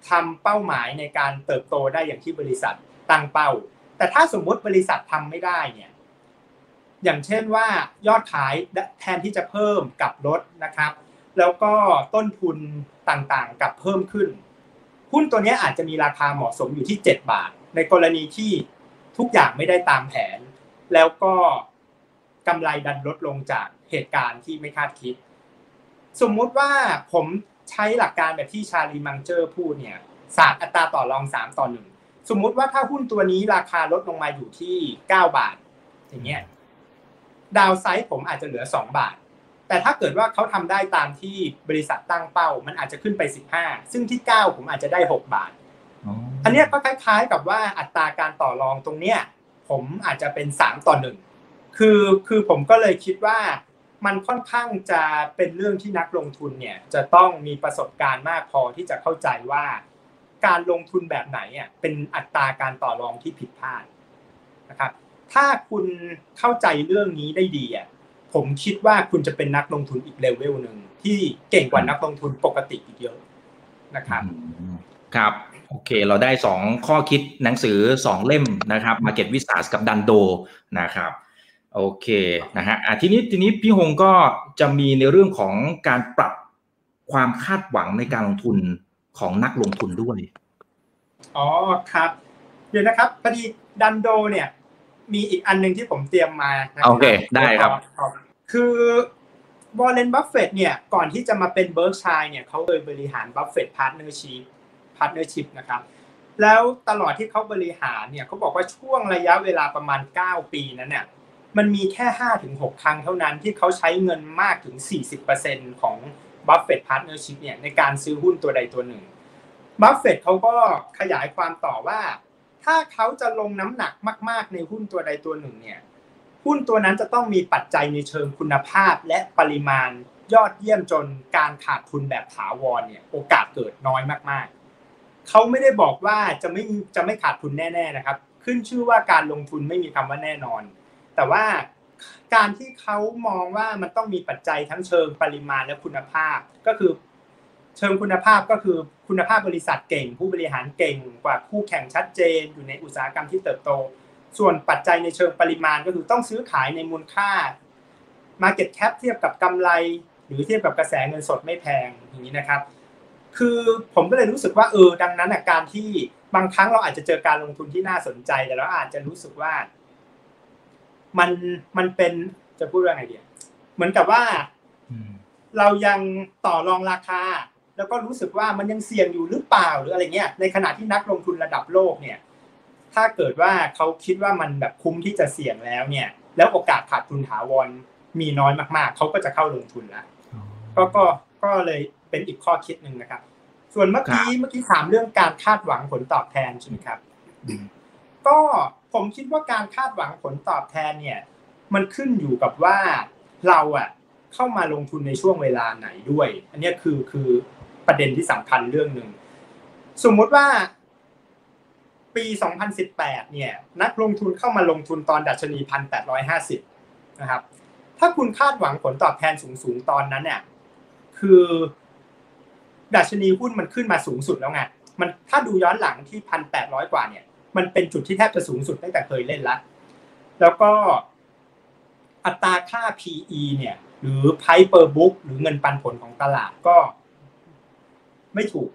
C: ทำเป้าหมายในการเติบโตได้อย่างที่บริษัทตั้งเป้า แต่ถ้าสมมุติบริษัททำไม่ได้เนี่ยอย่างเช่นว่ายอดขายแทนที่จะเพิ่มกับลดนะครับ แล้วก็ต้นทุนต่างๆกับเพิ่มขึ้น หุ้นตัวนี้อาจจะมีราคาเหมาะสมอยู่ที่ 7 บาท ในกรณีที่ทุกอย่างไม่ได้ตามแผน แล้วก็กำไรดันลดลงจากเหตุการณ์ที่ไม่คาดคิด สมมุติว่าผม ใช้หลักการแบบที่ชาลีมังเจอร์พูดเนี่ยศาสตร์อัตราต่อรอง3ต่อ1สมมุติว่าถ้าหุ้นตัวนี้ราคาลดลงมาอยู่ที่9บาท อย่างเงี้ยดาวไซด์ผมอาจจะเหลือ2บาท แต่ถ้าเกิดว่าเขาทำได้ตามที่บริษัทตั้งเป้า มันอาจจะขึ้นไป15ซึ่งที่9ผมอาจจะได้6บาทอันนี้ก็คล้ายๆกับว่าอัตราการต่อรองตรงเนี้ยผมอาจจะเป็น3ต่อ1คือคือผมก็เลยคิดว่า มันค่อนข้างจะเป็นเรื่องที่นักลงทุนเนี่ยจะต้องมีประสบการณ์มากพอที่จะเข้าใจว่า การลงทุนแบบไหนอะเป็นอัตราการต่อรองที่ผิดพลาดนะครับ ถ้าคุณเข้าใจเรื่องนี้ได้ดีอะผมคิดว่าคุณจะเป็นนักลงทุนอีกเลเวลหนึ่งที่เก่งกว่านักลงทุนปกติอีกเยอะนะครับ
B: ครับโอเค เราได้สองข้อคิดหนังสือสองเล่มนะครับ Market Wizards กับ Dhandho นะครับ โอเคนะฮะอะทีนี้ทีนี้พี่ฮงก็จะมีในเรื่องของการปรับความคาดหวังในการลงทุนของนักลงทุนด้วย
C: อ๋อครับ เดี๋ยวนะครับพอดี Dhandho เนี่ย มีอีกอันหนึ่งที่ผมเตรียมมา
B: โอเค ได้ครับ
C: คือ Warren Buffett เนี่ย ก่อนที่จะมาเป็น Berkshire เนี่ยเขาเคยบริหาร Buffett Partnership Partnership นะครับ แล้วตลอดที่เขาบริหารเนี่ยเขาบอกว่าช่วงระยะเวลาประมาณ 9 ปีนั้นเนี่ย มันมีแค่ห้าถึงหกครั้งเท่านั้นที่เขาใช้เงินมากถึงสี่สิบเปอร์เซ็นต์ของ Buffett Partnership เนี่ยในการซื้อหุ้นตัวใดตัวหนึ่งบัฟเฟตเขาก็ขยายความต่อว่า ถ้าเขาจะลงน้ำหนักมากๆในหุ้นตัวใดตัวหนึ่งเนี่ยหุ้นตัวนั้นจะต้องมีปัจจัยในเชิงคุณภาพและปริมาณยอดเยี่ยมจนการขาดทุนแบบถาวรเนี่ยโอกาสเกิดน้อยมากๆ เขาไม่ได้บอกว่าจะไม่จะไม่ขาดทุนแน่ ๆนะครับ ขึ้นชื่อว่าการลงทุนไม่มีคำว่าแน่นอน แต่ว่าการที่เขามองว่ามันต้องมีปัจจัยทั้งเชิงปริมาณและคุณภาพก็คือ เชิงคุณภาพก็คือคุณภาพบริษัทเก่ง ผู้บริหารเก่งกว่าคู่แข่งชัดเจน อยู่ในอุตสาหกรรมที่เติบโต ส่วนปัจจัยในเชิงปริมาณก็คือต้องซื้อขายในมูลค่า Market Cap เทียบกับกำไร หรือเทียบกับกระแสเงินสดไม่แพงอย่างนี้นะครับ คือผมก็เลยรู้สึกว่าเออดังนั้นการที่บางครั้งเราอาจจะเจอการลงทุนที่น่าสนใจแต่เราอาจจะรู้สึกว่า มันมันเป็นจะพูดว่าไงดีเหมือนกับว่าเรายังต่อรองราคา แล้วก็รู้สึกว่ามันยังเสี่ยงอยู่หรือเปล่าหรืออะไรเงี้ย ในขณะที่นักลงทุนระดับโลกเนี่ย ถ้าเกิดว่าเขาคิดว่ามันแบบคุ้มที่จะเสี่ยงแล้วเนี่ย แล้วโอกาสขาดทุนถาวรมีน้อยมากๆ เขาก็จะเข้าลงทุนแล้วก็ก็ก็เลยเป็นอีกข้อคิดหนึ่งนะครับ ส่วนเมื่อกี้เมื่อกี้ถามเรื่องการคาดหวังผลตอบแทนใช่ไหมครับ ก็ ผมคิดว่าการคาดหวังผลตอบแทนเนี่ย มันขึ้นอยู่กับว่าเราอะเข้ามาลงทุนในช่วงเวลาไหนด้วย อันนี้คือคือประเด็นที่สำคัญเรื่องหนึ่งสมมุติว่าปี 2018 เนี่ย นักลงทุนเข้ามาลงทุนตอนดัชนี 1,850 นะครับ ถ้าคุณคาดหวังผลตอบแทนสูง ๆ ตอนนั้นเนี่ย คือ ดัชนีหุ้นมันขึ้นมาสูงสุดแล้วไง มันถ้าดูย้อนหลังที่ 1,800 กว่าเนี่ย มันเป็นจุดที่แทบจะสูงสุดตั้งแต่เคยเล่นละแล้วก็อัตราค่า PE เนี่ย หรือ Price per book หรือเงินปันผลของตลาดก็ ไม่ถูก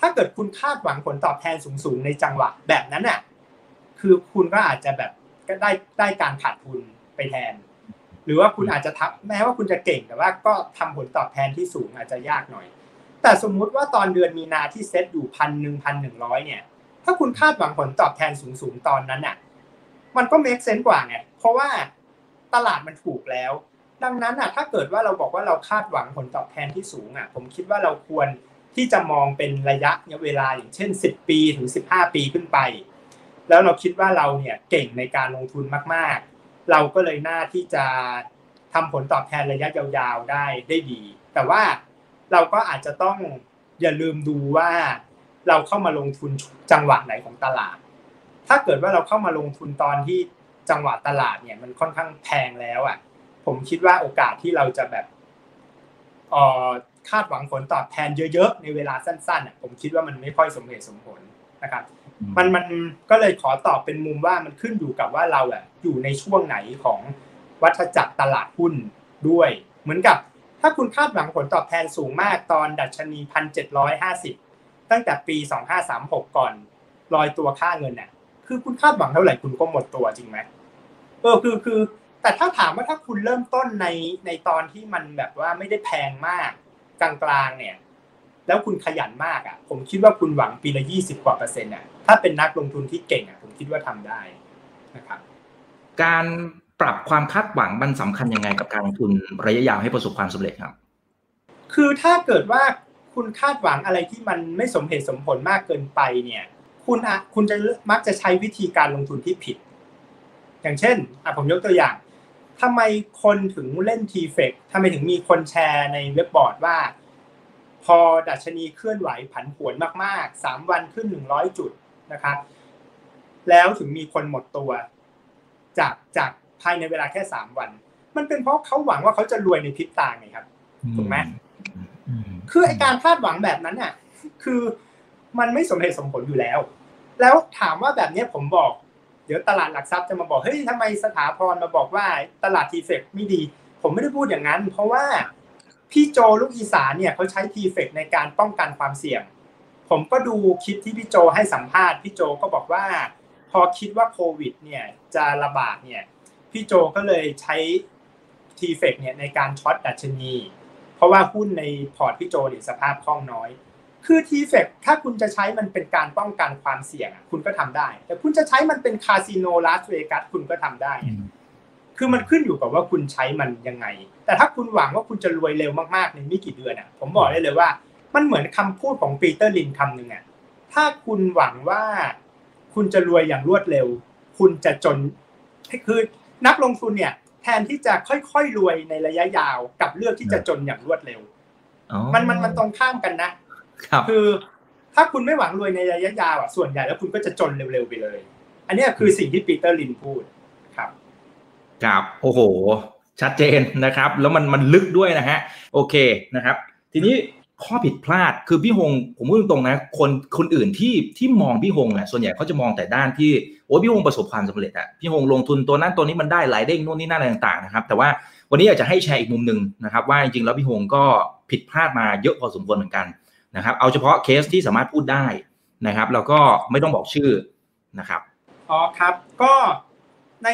C: ถ้าเกิดคุณคาดหวังผลตอบแทนสูงๆในจังหวะแบบนั้นน่ะ คือคุณก็อาจจะแบบก็ได้ได้การขาดทุนไปแทน หรือว่าคุณอาจจะทับแม้ว่าคุณจะเก่งแต่ว่าก็ทำผลตอบแทนที่สูงอาจจะยากหน่อย แต่สมมุติว่าตอนเดือนมีนาที่เซ็ตอยู่พันหนึ่งพันหนึ่งร้อยเนี่ย ถ้าคุณคาดหวังผลตอบแทนสูงๆตอนนั้นน่ะ มันก็เมคเซนต์กว่าไงเพราะว่าตลาดมันถูกแล้ว ดังนั้นอะ ถ้าเกิดว่าเราบอกว่าเราคาดหวังผลตอบแทนที่สูงอะ ผมคิดว่าเราควรที่จะมองเป็นระยะเวลาอย่างเช่น 10 ปีถึง 15 ปีขึ้นไป แล้วเราคิดว่าเราเนี่ยเก่งในการลงทุนมากๆ เราก็เลยน่าที่จะทำผลตอบแทนระยะยาวๆได้ได้ดี แต่ว่าเราก็อาจจะต้องอย่าลืมดูว่า เราเข้ามาลงทุนจังหวะไหนของตลาด ถ้าเกิดว่าเราเข้ามาลงทุนตอนที่จังหวะตลาดเนี่ยมันค่อนข้างแพงแล้วอะ ผมคิดว่าโอกาสที่เราจะแบบเอ่อคาดหวังผลตอบแทนเยอะๆ ในเวลาสั้นๆอะผมคิดว่ามันไม่ค่อยสมเหตุสมผลนะครับ มันมันก็เลยขอตอบเป็นมุมว่ามันขึ้นอยู่กับว่าเราอะอยู่ในช่วงไหนของวัฏจักรตลาดหุ้นด้วย เหมือนกับถ้าคุณคาดหวังผลตอบแทนสูงมากตอนดัชนีพันเจ็ดร้อยห้าสิบ ตั้งแต่ปีสองห้าสามหกก่อนลอยตัวค่าเงินน่ะคือคุณคาดหวังเท่าไหร่คุณก็หมดตัวจริงไหมเออคือคือ แต่ถ้าถามว่าถ้าคุณเริ่มต้นในในตอนที่มันแบบว่าไม่ได้แพงมากกลางๆเนี่ย แล้วคุณขยันมากอะ ผมคิดว่าคุณหวังปีละยี่สิบกว่าเปอร์เซ็นต์อะถ้าเป็นนักลงทุนที่เก่งอะผมคิดว่าทำได้นะครับ
B: การปรับความคาดหวังมันสำคัญยังไงกับการลงทุนระยะยาวให้ประสบความสำเร็จครับ
C: คือถ้าเกิดว่า คุณคาดหวังอะไรที่มันไม่สมเหตุสมผลมากเกินไปเนี่ยคุณอะคุณจะมักจะใช้วิธีการลงทุนที่ผิด อย่างเช่นอะผมยกตัวอย่างทำไมคนถึงเล่นทีเฟกทำไมถึงมีคนแชร์ในเว็บบอร์ดว่า พอดัชนีเคลื่อนไหวผันผวนมากๆสามวันขึ้นหนึ่งร้อยจุดนะครับ แล้วถึงมีคนหมดตัว จากจากภายในเวลาแค่สามวัน มันเป็นเพราะเขาหวังว่าเขาจะรวยในพริบตาไงครับถูกไหม คือไอการคาดหวังแบบนั้นน่ะ คือมันไม่สมเหตุสมผลอยู่แล้ว แล้วถามว่าแบบนี้ผมบอก เดี๋ยวตลาดหลักทรัพย์จะมาบอกเฮ้ยทำไมสถาพรมาบอกว่าตลาดทีเฟกไม่ดี ผมไม่ได้พูดอย่างนั้น เพราะว่าพี่โจลูกอีสานเนี่ยเขาใช้ทีเฟกในการป้องกันความเสี่ยง ผมก็ดูคลิปที่พี่โจให้สัมภาษณ์พี่โจก็บอกว่า พอคิดว่าโควิด เนี่ยจะระบาดเนี่ยพี่โจก็เลยใช้ TFEX เนี่ยในการ short ดัชนี เพราะว่าหุ้นในพอร์ตพี่โจเนี่ยสภาพคล่องน้อย คือ TFEX ถ้าคุณจะใช้มันเป็นการป้องกันความเสี่ยงคุณก็ทำได้ แต่คุณจะใช้มันเป็นคาสิโนลาสเวกัสคุณก็ทำได้ คือมันขึ้นอยู่กับว่าคุณใช้มันยังไง แต่ถ้าคุณหวังว่าคุณจะรวยเร็วมากๆในไม่กี่เดือนอะ ผมบอกได้เลยว่า มันเหมือนคำพูดของปีเตอร์ลินช์คำหนึ่งอะถ้าคุณหวังว่าคุณจะรวยอย่างรวดเร็ว คุณจะจนคือนักลงทุนเนี่ย แทนที่จะค่อยๆรวยในระยะยาวกับเลือกที่จะจนอย่างรวดเร็วมันมันมันตรงข้ามกันนะ
B: ครับ
C: คือถ้าคุณไม่หวังรวยในระยะยาวอะส่วนใหญ่แล้วคุณก็จะจนเร็วๆไปเลย อันนี้คือสิ่งที่ปีเตอร์ลินพูดครับ
B: ครับโอ้โห ชัดเจนนะครับ แล้วมันมันลึกด้วยนะฮะ โอเคนะครับ ทีนี้ข้อผิดพลาดคือพี่ฮงผมพูดตรงๆนะ คนคนอื่นที่ที่มองพี่ฮงอะส่วนใหญ่เขาจะมองแต่ด้านที่ โอ้พี่ฮงประสบความสำเร็จอะพี่ฮงลงทุนตัวนั้นตัวนี้มันได้หลายเด้งนู่นนี่นั่นอะไรต่างๆนะครับแต่ว่าวันนี้อยากจะให้แชร์อีกมุมหนึ่งนะครับ ว่าจริงๆแล้วพี่ฮงก็ผิดพลาดมาเยอะพอสมควรเหมือนกันนะครับ เอาเฉพาะเคสที่สามารถพูดได้นะครับ แล้วก็ไม่ต้องบอกชื่อนะครับ
C: อ๋อครับก็ใน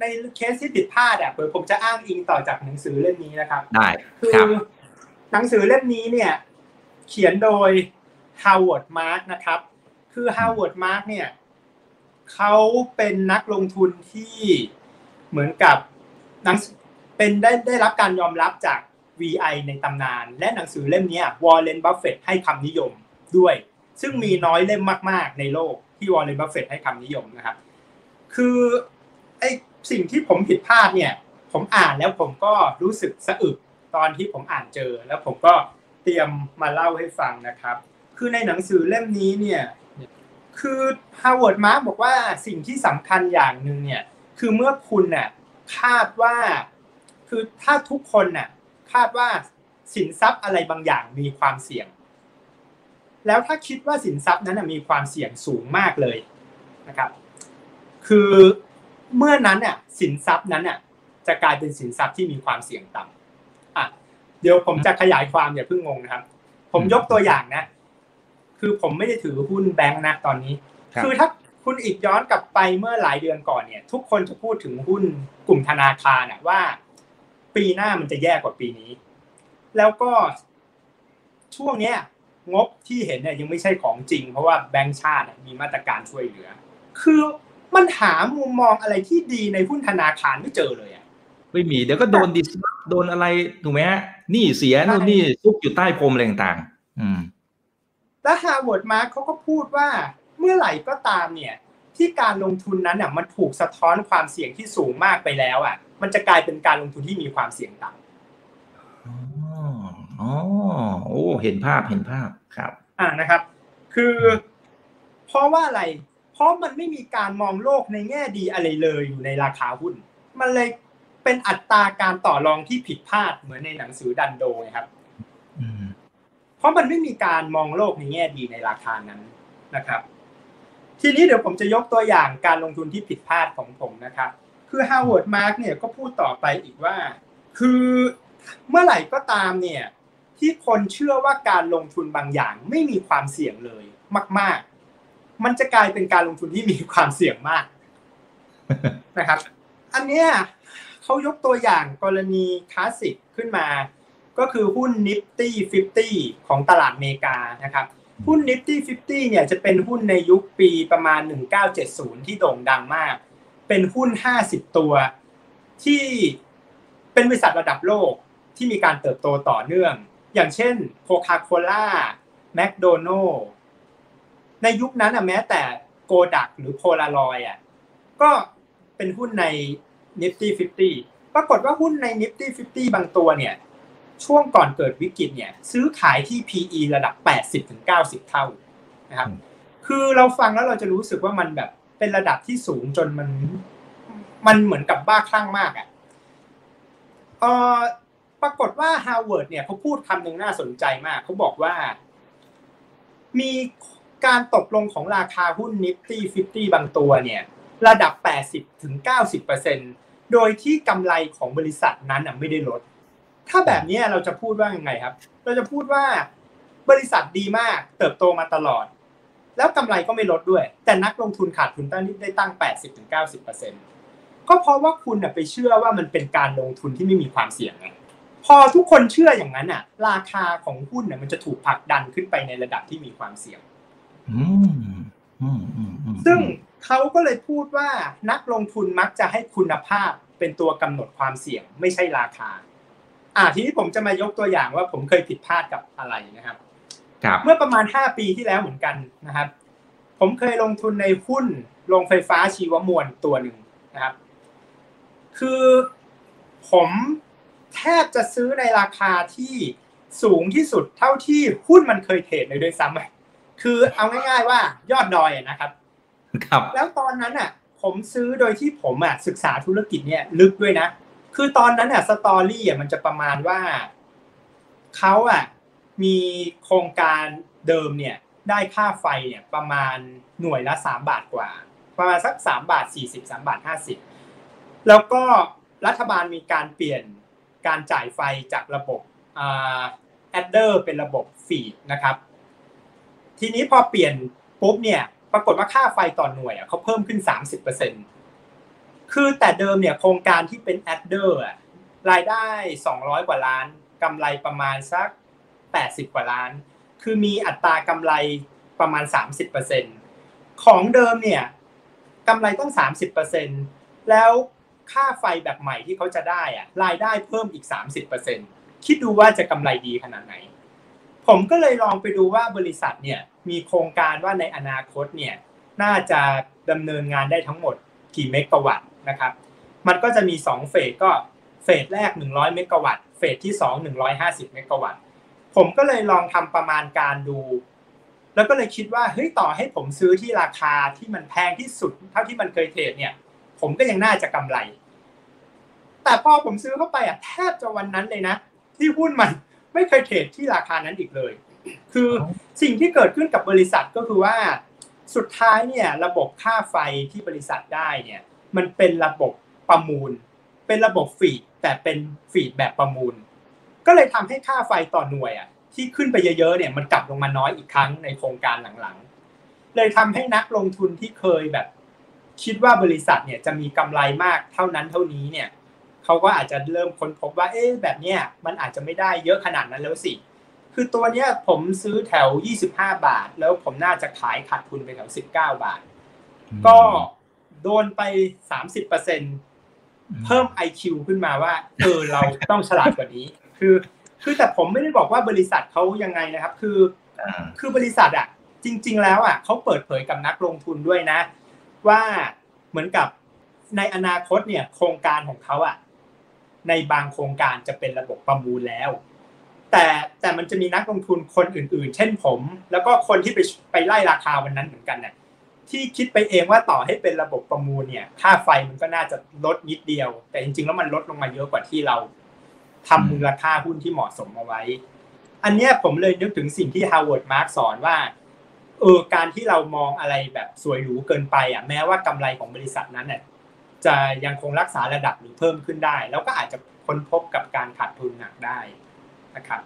C: ในเคสที่ผิดพลาดอะเดี๋ยวผมจะอ้างอิงต่อจากหนังสือเล่มนี้นะครับ
B: ได้
C: ค
B: รับ คื
C: อหนังสือเล่มนี้เนี่ย เขียนโดย Howard Marks นะครับ คือ Howard Marks เนี่ย เขาเป็นนักลงทุนที่เหมือนกับหนังเป็นได้ได้รับการยอมรับจาก VI ในตำนาน และหนังสือเล่มนี้วอร์เรนบัฟเฟตให้คำนิยมด้วย ซึ่งมีน้อยเล่มมาก ๆ ในโลกที่วอร์เรนบัฟเฟตให้คำนิยมนะครับ คือไอสิ่งที่ผมผิดพลาดเนี่ย ผมอ่านแล้วผมก็รู้สึกสะอึกตอนที่ผมอ่านเจอ แล้วผมก็เตรียมมาเล่าให้ฟังนะครับ คือในหนังสือเล่มนี้เนี่ย คือ Howard Mark บอกว่าสิ่งที่สำคัญอย่างหนึ่งเนี่ยคือเมื่อคุณน่ะคาดว่า คือถ้าทุกคนน่ะคาดว่าสินทรัพย์อะไรบางอย่างมีความเสี่ยง แล้วถ้าคิดว่าสินทรัพย์นั้นนะมีความเสี่ยงสูงมากเลยนะครับ คือเมื่อนั้นน่ะสินทรัพย์นั้นน่ะจะกลายเป็นสินทรัพย์ที่มีความเสี่ยงต่ำอะเดี๋ยวผมจะขยายความอย่าเพิ่งงงนะครับ ผมยกตัวอย่างนะ คือผมไม่ได้ถือหุ้นแบงค์นะตอนนี้
B: ครับ
C: คือถ้าคุณอีกย้อนกลับไปเมื่อหลายเดือนก่อนเนี่ย ทุกคนจะพูดถึงหุ้นกลุ่มธนาคารน่ะว่า ปีหน้ามันจะแย่กว่าปีนี้ แล้วก็ช่วงเนี้ยงบที่เห็นเนี่ยยังไม่ใช่ของจริง เพราะว่าแบงก์ชาติมีมาตรการช่วยเหลือ คือมันหามุมมองอะไรที่ดีในหุ้นธนาคารไม่เจอเลยอะ
B: ไม่มีเดี๋ยวก็โดน dis โดนอะไรถูกไหมฮะนี่เสียนู่นนี่ซุกอยู่ใต้พรมอะไรต่างๆ อืม
C: แล้ว Howard Marks เขาก็พูดว่าเมื่อไหร่ก็ตามเนี่ยที่การลงทุนนั้นอะมันถูกสะท้อนความเสี่ยงที่สูงมากไปแล้วอะ มันจะกลายเป็นการลงทุนที่มีความเสี่ยงต่ำ
B: อ๋ออ๋อโอ้เห็นภาพเห็นภาพครับ
C: อ่านะครับ คือ เพราะว่าอะไร เพราะมันไม่มีการมองโลกในแง่ดีอะไรเลยอยู่ในราคาหุ้น มันเลยเป็นอัตราการต่อรองที่ผิดพลาดเหมือนในหนังสือดันโดไงครับ
B: อืม
C: เพราะมันไม่มีการมองโลกในแง่ดีในราคานั้นนะครับ ทีนี้เดี๋ยวผมจะยกตัวอย่างการลงทุนที่ผิดพลาดของผมนะครับ คือ Howard Mark เนี่ยก็พูดต่อไปอีกว่า คือเมื่อไหร่ก็ตามเนี่ยที่คนเชื่อว่าการลงทุนบางอย่างไม่มีความเสี่ยงเลยมาก ๆ มันจะกลายเป็นการลงทุนที่มีความเสี่ยงมากนะครับ อันเนี้ยเขายกตัวอย่างกรณีคลาสสิกขึ้นมา ก็คือหุ้น Nifty 50 ของตลาดอเมริกานะครับ หุ้น Nifty 50 เนี่ยจะเป็นหุ้นในยุคปีประมาณ 1970 ที่โด่งดังมาก เป็นหุ้น 50 ตัว ที่เป็นบริษัทระดับโลกที่มีการเติบโตต่อเนื่อง อย่างเช่นโคคาโคล่าแมคโดนัลในยุคนั้นอะแม้แต่โกดักหรือโพลารอยอะก็เป็นหุ้นใน Nifty 50 ปรากฏว่าหุ้นใน Nifty 50 บางตัวเนี่ย ช่วงก่อนเกิดวิกฤตเนี่ย ซื้อขายที่ PE ระดับ 80-90 เท่านะครับ คือเราฟังแล้วเราจะรู้สึกว่ามันแบบเป็นระดับที่สูงจนมัน มันเหมือนกับบ้าคลั่งมากอะเออปรากฏว่า Howard เนี่ยเขาพูดคำหนึ่งน่าสนใจมาก เขาบอกว่า มีการตกลงของราคาหุ้น Nifty 50บางตัวเนี่ย ระดับ 80ถึง90%โดยที่กำไรของบริษัทนั้นไม่ได้ลด ถ้าแบบนี้เราจะพูดว่ายังไงครับ เราจะพูดว่าบริษัทดีมากเติบโตมาตลอด แล้วกำไรก็ไม่ลดด้วย แต่นักลงทุนขาดทุนตั้งได้ตั้ง 80-90%ก็เพราะว่าคุณไปเชื่อว่ามันเป็นการลงทุนที่ไม่มีความเสี่ยงไงพอทุกคนเชื่ออย่างนั้นอะ ราคาของหุ้นน่ะมันจะถูกผลักดันขึ้นไปในระดับที่มีความเสี่ยง
B: อืมอืมอืมอืม
C: ซึ่งเขาก็เลยพูดว่านักลงทุนมักจะให้คุณภาพเป็นตัวกำหนดความเสี่ยง ไม่ใช่ราคา อ่าทีนี้ผมจะมายกตัวอย่างว่าผมเคยผิดพลาดกับอะไรนะครับ
B: ครับ
C: เมื่อประมาณ 5 ปีที่แล้วเหมือนกันนะครับ ผมเคยลงทุนในหุ้นโรงไฟฟ้าชีวมวลตัวหนึ่งนะครับ คือผมแทบจะซื้อในราคาที่สูงที่สุดเท่าที่หุ้นมันเคยเทรดเลยด้วยซ้ำอะคือเอาง่ายๆว่ายอดดอยอะนะครับ
B: ครับ
C: แล้วตอนนั้นอะ ผมซื้อโดยที่ผมอะศึกษาธุรกิจเนี่ยลึกด้วยนะ คือตอนนั้นอะ story อะมันจะประมาณว่าเขาอะมีโครงการเดิมเนี่ยได้ค่าไฟเนี่ยประมาณหน่วยละสามบาทกว่า ประมาณสักสามบาทสี่สิบสามบาทห้าสิบแล้วก็รัฐบาลมีการเปลี่ยนการจ่ายไฟจากระบบ adder เป็นระบบ feed นะครับ ทีนี้พอเปลี่ยนปุ๊บเนี่ยปรากฏว่าค่าไฟต่อหน่วยอะเขาเพิ่มขึ้น 30% คือแต่เดิมเนี่ยโครงการที่เป็นแอดเดอร์รายได้ 200 กว่าล้านกำไรประมาณสัก 80 กว่าล้าน คือมีอัตรากำไรประมาณ 30%ของเดิมเนี่ยกำไรต้อง 30%แล้วค่าไฟแบบใหม่ที่เขาจะได้อะรายได้เพิ่มอีก 30%คิดดูว่าจะกำไรดีขนาดไหน ผมก็เลยลองไปดูว่าบริษัทเนี่ยมีโครงการว่าในอนาคตเนี่ยน่าจะดำเนินงานได้ทั้งหมดกี่เมกะวัตต์ นะครับมันก็จะมี 2 เฟสก็เฟสแรก 100 เมกะวัตต์เฟสที่ 2 150 เมกะวัตต์ผมก็เลยลองทำประมาณการดู แล้วก็เลยคิดว่าเฮ้ยต่อให้ผมซื้อที่ราคาที่มันแพงที่สุด เท่าที่มันเคยเทรดเนี่ย ผมก็ยังน่าจะกำไร แต่พอผมซื้อเข้าไปอะแทบจะวันนั้นเลยนะ ที่หุ้นมันไม่เคยเทรดที่ราคานั้นอีกเลย คือสิ่งที่เกิดขึ้นกับบริษัทก็คือว่า สุดท้ายเนี่ยระบบค่าไฟที่บริษัทได้เนี่ย มันเป็นระบบประมูล เป็นระบบฟีดแต่เป็นฟีดแบบประมูล ก็เลยทำให้ค่าไฟต่อหน่วยอะที่ขึ้นไปเยอะๆเนี่ยมันกลับลงมาน้อยอีกครั้งในโครงการหลังๆ เลยทำให้นักลงทุนที่เคยแบบ คิดว่าบริษัทเนี่ยจะมีกำไรมากเท่านั้นเท่านี้เนี่ยเขาก็อาจจะเริ่มค้นพบว่าเอ๊ะแบบเนี้ยมันอาจจะไม่ได้เยอะขนาดนั้นแล้วสิ คือตัวเนี้ยผมซื้อแถว 25 บาท แล้วผมน่าจะขายขาดทุนไปแถว 19 บาท ก็ โดนไป30%เพิ่ม IQ ขึ้นมาว่าเออเราต้องฉลาดกว่านี้ คือ คือแต่ผมไม่ได้บอกว่าบริษัทเขายังไงนะครับ คือ คือบริษัทอะ จริง ๆ แล้วอะเขาเปิดเผยกับนักลงทุนด้วยนะ ว่าเหมือนกับในอนาคตเนี่ย โครงการของเขาอะ ในบางโครงการจะเป็นระบบประมูลแล้ว แต่แต่มันจะมีนักลงทุนคนอื่น ๆ เช่นผม แล้วก็คนที่ไปไปไล่ราคาวันนั้นเหมือนกันเนี่ย ที่คิดไปเองว่าต่อให้เป็นระบบประมูลเนี่ย ค่าไฟมันก็น่าจะลดนิดเดียว แต่จริงๆ แล้วมันลดลงมาเยอะกว่าที่เราทำมูลค่าหุ้นที่เหมาะสมเอาไว้ อันเนี้ยผมเลยนึกถึงสิ่งที่ Howard Marks สอนว่าเออการที่เรามองอะไรแบบสวยหรูเกินไปอะแม้ว่ากำไรของบริษัทนั้นเนี่ยจะยังคงรักษาระดับหรือเพิ่มขึ้นได้ แล้วก็อาจจะค้นพบกับการขาดทุนหนักได้นะครับ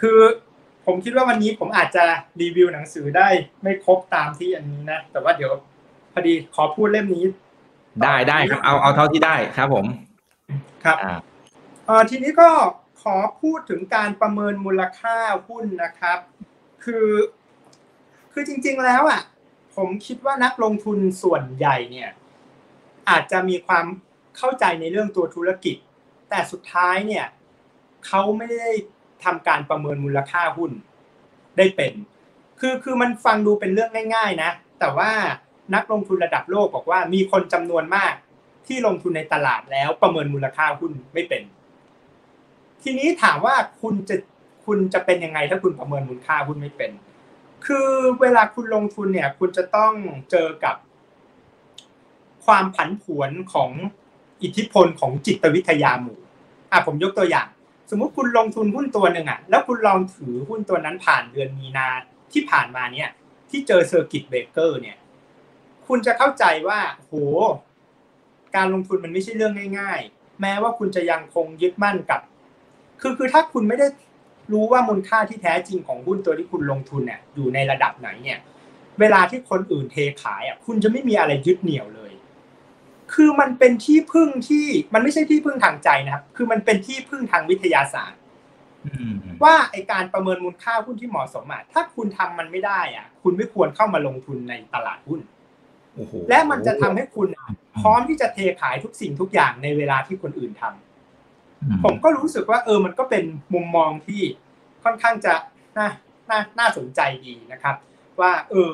C: คือ ผมคิดว่าวันนี้ผมอาจจะรีวิวหนังสือได้ไม่ครบตามที่อันนี้นะ แต่ว่าเดี๋ยวพอดีขอพูดเล่มนี้
B: ได้ได้ครับ เอาเอาเท่าที่ได้ครับผม
C: ครับเออทีนี้ก็ขอพูดถึงการประเมินมูลค่าหุ้นนะครับ คือ คือจริง ๆแล้วอะ ผมคิดว่านักลงทุนส่วนใหญ่เนี่ย อาจจะมีความเข้าใจในเรื่องตัวธุรกิจ แต่สุดท้ายเนี่ยเขาไม่ได้ ทำการประเมินมูลค่าหุ้นได้เป็น คือคือมันฟังดูเป็นเรื่องง่าย ๆ นะ แต่ว่านักลงทุนระดับโลกบอกว่ามีคนจำนวนมากที่ลงทุนในตลาดแล้วประเมินมูลค่าหุ้นไม่เป็น ทีนี้ถามว่าคุณจะคุณจะเป็นยังไงถ้าคุณประเมินมูลค่าหุ้นไม่เป็น คือเวลาคุณลงทุนเนี่ย คุณจะต้องเจอกับ ความผันผวนของอิทธิพลของจิตวิทยาหมู่อะผมยกตัวอย่าง สมมุติคุณลงทุนหุ้นตัวหนึ่งอะแล้วคุณลองถือหุ้นตัวนั้นผ่านเดือนมีนาที่ผ่านมาเนี่ยที่เจอ circuit breaker เนี่ยคุณจะเข้าใจว่าโหการลงทุนมันไม่ใช่เรื่องง่าย ๆ แม้ว่าคุณจะยังคงยึดมั่นกับ คือคือถ้าคุณไม่ได้รู้ว่ามูลค่าที่แท้จริงของหุ้นตัวที่คุณลงทุนเนี่ยอยู่ในระดับไหนเนี่ย เวลาที่คนอื่นเทขายอะคุณจะไม่มีอะไรยึดเหนี่ยวเลย คือมันเป็นที่พึ่งที่มันไม่ใช่ที่พึ่งทางใจนะครับ คือมันเป็นที่พึ่งทางวิทยาศาสตร์ว่าไอการประเมินมูลค่าหุ้นที่เหมาะสมอะถ้าคุณทำมันไม่ได้อะ คุณไม่ควรเข้ามาลงทุนในตลาดหุ้นและมันจะทำให้คุณพร้อมที่จะเทขายทุกสิ่งทุกอย่างในเวลาที่คนอื่นทำผมก็รู้สึกว่าเออมันก็เป็นมุมมองที่ค่อนข้างจะน่าน่าน่าสนใจดีนะครับ ว่าเออ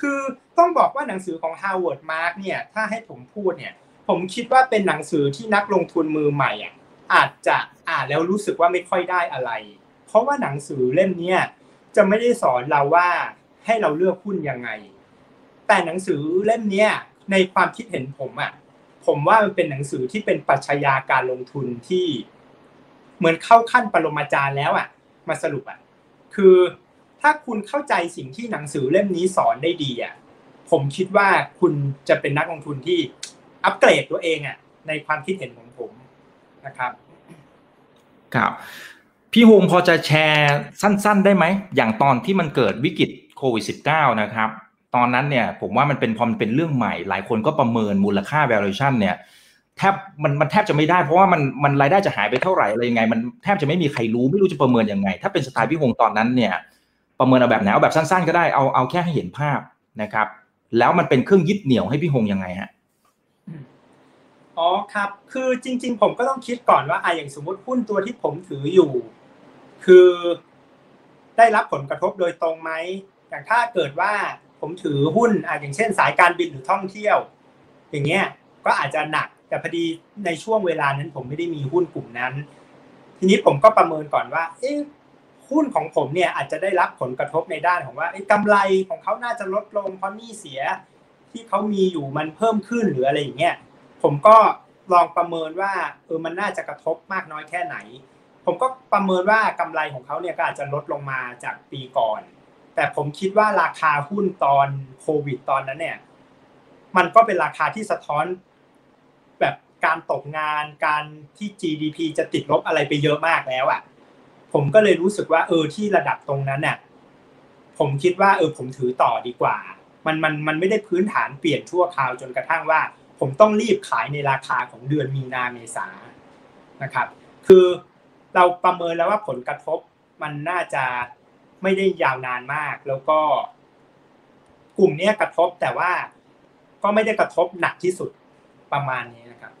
C: คือต้องบอกว่าหนังสือของ Harvard Mark เนี่ยถ้าให้ผมพูดเนี่ยผมคิดว่าเป็นหนังสือที่นักลงทุนมือใหม่อะอาจจะอ่านแล้วรู้สึกว่าไม่ค่อยได้อะไร เพราะว่าหนังสือเล่มเนี้ยจะไม่ได้สอนเราว่าให้เราเลือกหุ้นยังไง แต่หนังสือเล่มเนี้ยในความคิดเห็นผมอะผมว่ามันเป็นหนังสือที่เป็นปัชญาการลงทุนที่เหมือนเข้าขั้นปรมาจารย์แล้วอะ มาสรุปอะ คือ ถ้าคุณเข้าใจสิ่งที่หนังสือเล่มนี้สอนได้ดีอะผมคิดว่าคุณจะเป็นนักลงทุนที่อัปเกรดตัวเองอะในความคิดเห็นของผมนะครับ
B: ครับพี่โฮมพอจะแชร์สั้น ๆ ได้ไหม อย่างตอนที่มันเกิดวิกฤตโควิด -19 นะครับ ตอนนั้นเนี่ยผมว่ามันเป็นพอมันเป็นเรื่องใหม่ หลายคนก็ประเมินมูลค่า valuation เนี่ยแทบมันมันแทบจะไม่ได้เพราะว่ามันมันรายได้จะหายไปเท่าไหร่อะไรยังไง มันแทบจะไม่มีใครรู้ไม่รู้จะประเมินยังไง ถ้าเป็นสไตล์พี่โฮงตอนนั้นเนี่ย ประเมินเอาแบบไหนเอาแบบสั้นๆ ก็ได้เอาเอาแค่ให้เห็นภาพนะครับ แล้วมันเป็นเครื่องยึดเหนี่ยวให้พี่ฮงยังไงฮะ
C: อ๋อครับ คือจริง ๆ ผมก็ต้องคิดก่อนว่าอะอย่างสมมติหุ้นตัวที่ผมถืออยู่ คือได้รับผลกระทบโดยตรงไหมอย่างถ้าเกิดว่าผมถือหุ้นอะอย่างเช่น สายการบินหรือท่องเที่ยว อย่างเงี้ยก็อาจจะหนักแต่พอดีในช่วงเวลานั้นผมไม่ได้มีหุ้นกลุ่มนั้น ทีนี้ผมก็ประเมินก่อนว่า เอ๊ะ หุ้นของผมเนี่ยอาจจะได้รับผลกระทบในด้านของว่ากำไรของเขาน่าจะลดลงเพราะหนี้เสียที่เขามีอยู่มันเพิ่มขึ้นหรืออะไรอย่างเงี้ยผมก็ลองประเมินว่าเออมันน่าจะกระทบมากน้อยแค่ไหน ผมก็ประเมินว่ากำไรของเขาเนี่ยก็อาจจะลดลงมาจากปีก่อน แต่ผมคิดว่าราคาหุ้นตอนโควิดตอนนั้นเนี่ยมันก็เป็นราคาที่สะท้อนแบบการตกงานการที่ GDP จะติดลบอะไรไปเยอะมากแล้วอะ ผมก็เลยรู้สึกว่า เออที่ระดับตรงนั้นเนี่ยผมคิดว่า เออ ผมถือต่อดีกว่า มันมันมันไม่ได้พื้นฐานเปลี่ยนชั่วคราวจนกระทั่งว่า ผมต้องรีบขายในราคาของเดือนมีนาเมษานะครับ คือเราประเมินแล้วว่าผลกระทบมันน่าจะไม่ได้ยาวนานมาก แล้วก็ กลุ่มนี้กระทบแต่ว่าก็ไม่ได้กระทบหนักที่สุดประมาณนี้นะ
B: ครับ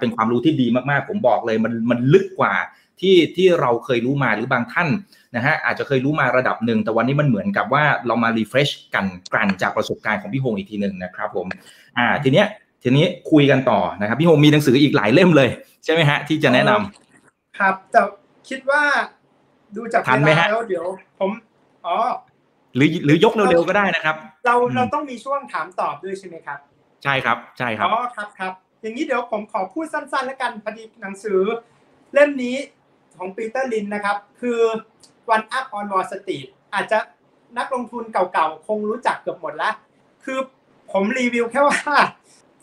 B: เป็นความรู้ที่ดีมากๆ ผมบอกเลย มันมันลึกกว่า ที่ที่เราเคยรู้มาหรือบางท่านนะฮะอาจจะเคยรู้มาระดับหนึ่ง แต่วันนี้มันเหมือนกับว่าเรามารีเฟรชกันกลั่นจากประสบการณ์ของพี่ฮงอีกทีหนึ่งนะครับผมอ่าทีเนี้ยทีนี้คุยกันต่อนะครับพี่ฮงมีหนังสืออีกหลายเล่มเลย ใช่ไหมฮะ ที่จะแนะนำ
C: ครับแต่คิดว่าดูจาก
B: ทันไหม
C: เวลา
B: ฮะ
C: แล้วเดี๋ยว ผมอ๋อ
B: หรือหรือยกเร็วๆก็ได้นะครับ
C: เรา
B: อืม
C: เราต้องมีช่วงถามตอบด้วยใช่ไหมครับ
B: ใช่ครับใช่ครับ
C: อ๋อครับครับอย่างนี้เดี๋ยวผมขอพูดสั้นๆแล้วกันพอดีหนังสือ เล่มนี้ ของปีเตอร์ลินนะครับ คือ One Up on Wall Street อาจจะนักลงทุนเก่าๆ คงรู้จักเกือบหมดแล้ว คือผมรีวิวแค่ว่า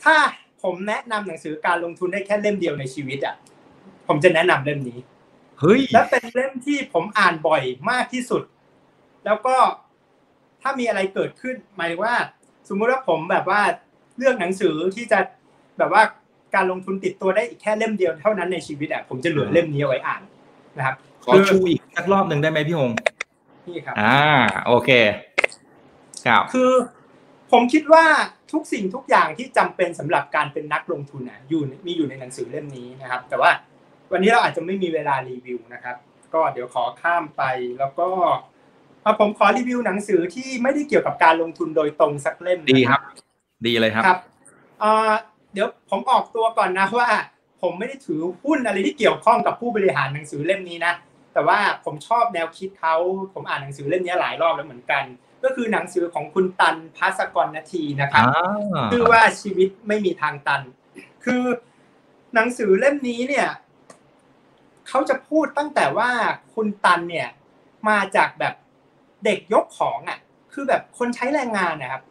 C: ถ้าผมแนะนำหนังสือการลงทุนได้แค่เล่มเดียวในชีวิตอะผมจะแนะนำเล่มนี้
B: เฮ้ย
C: และเป็นเล่มที่ผมอ่านบ่อยมากที่สุด แล้วก็ถ้ามีอะไรเกิดขึ้น หมายว่า สมมุติว่าผมแบบว่าเลือกหนังสือที่จะแบบว่าการลงทุนติดตัวได้อีกแค่เล่มเดียวเท่านั้นในชีวิตอะผมจะเหลือเล่มนี้เอาไว้อ่าน นะครับ
B: ขอชูอีกสักรอบหนึ่งได้ไหมพี่ฮง
C: นี่ครับ
B: อ่า โอเค ครับ
C: คือ ผมคิดว่าทุกสิ่งทุกอย่างที่จำเป็นสำหรับการเป็นนักลงทุนอะอยู่มีอยู่ในหนังสือเล่มนี้นะครับ แต่ว่าวันนี้เราอาจจะไม่มีเวลารีวิวนะครับ ก็เดี๋ยวขอข้ามไปแล้วก็เอาผมขอรีวิวหนังสือที่ไม่ได้เกี่ยวกับการลงทุนโดยตรงสักเล่มนะ
B: ดีครับ ดีเลยครับ
C: ครับเอ่อเดี๋ยวผมออกตัวก่อนนะว่า ผมไม่ได้ถือหุ้นอะไรที่เกี่ยวข้องกับผู้บริหารหนังสือเล่มนี้นะ แต่ว่าผมชอบแนวคิดเขา ผมอ่านหนังสือเล่มนี้หลายรอบแล้วเหมือนกัน ก็คือหนังสือของคุณตันพัสกรนาทีนะครับ
B: อ่า
C: ชื่อว่าชีวิตไม่มีทางตัน คือหนังสือเล่มนี้เนี่ยเขาจะพูดตั้งแต่ว่าคุณตันเนี่ยมาจากแบบเด็กยกของอะ คือแบบคนใช้แรงงานนะครับ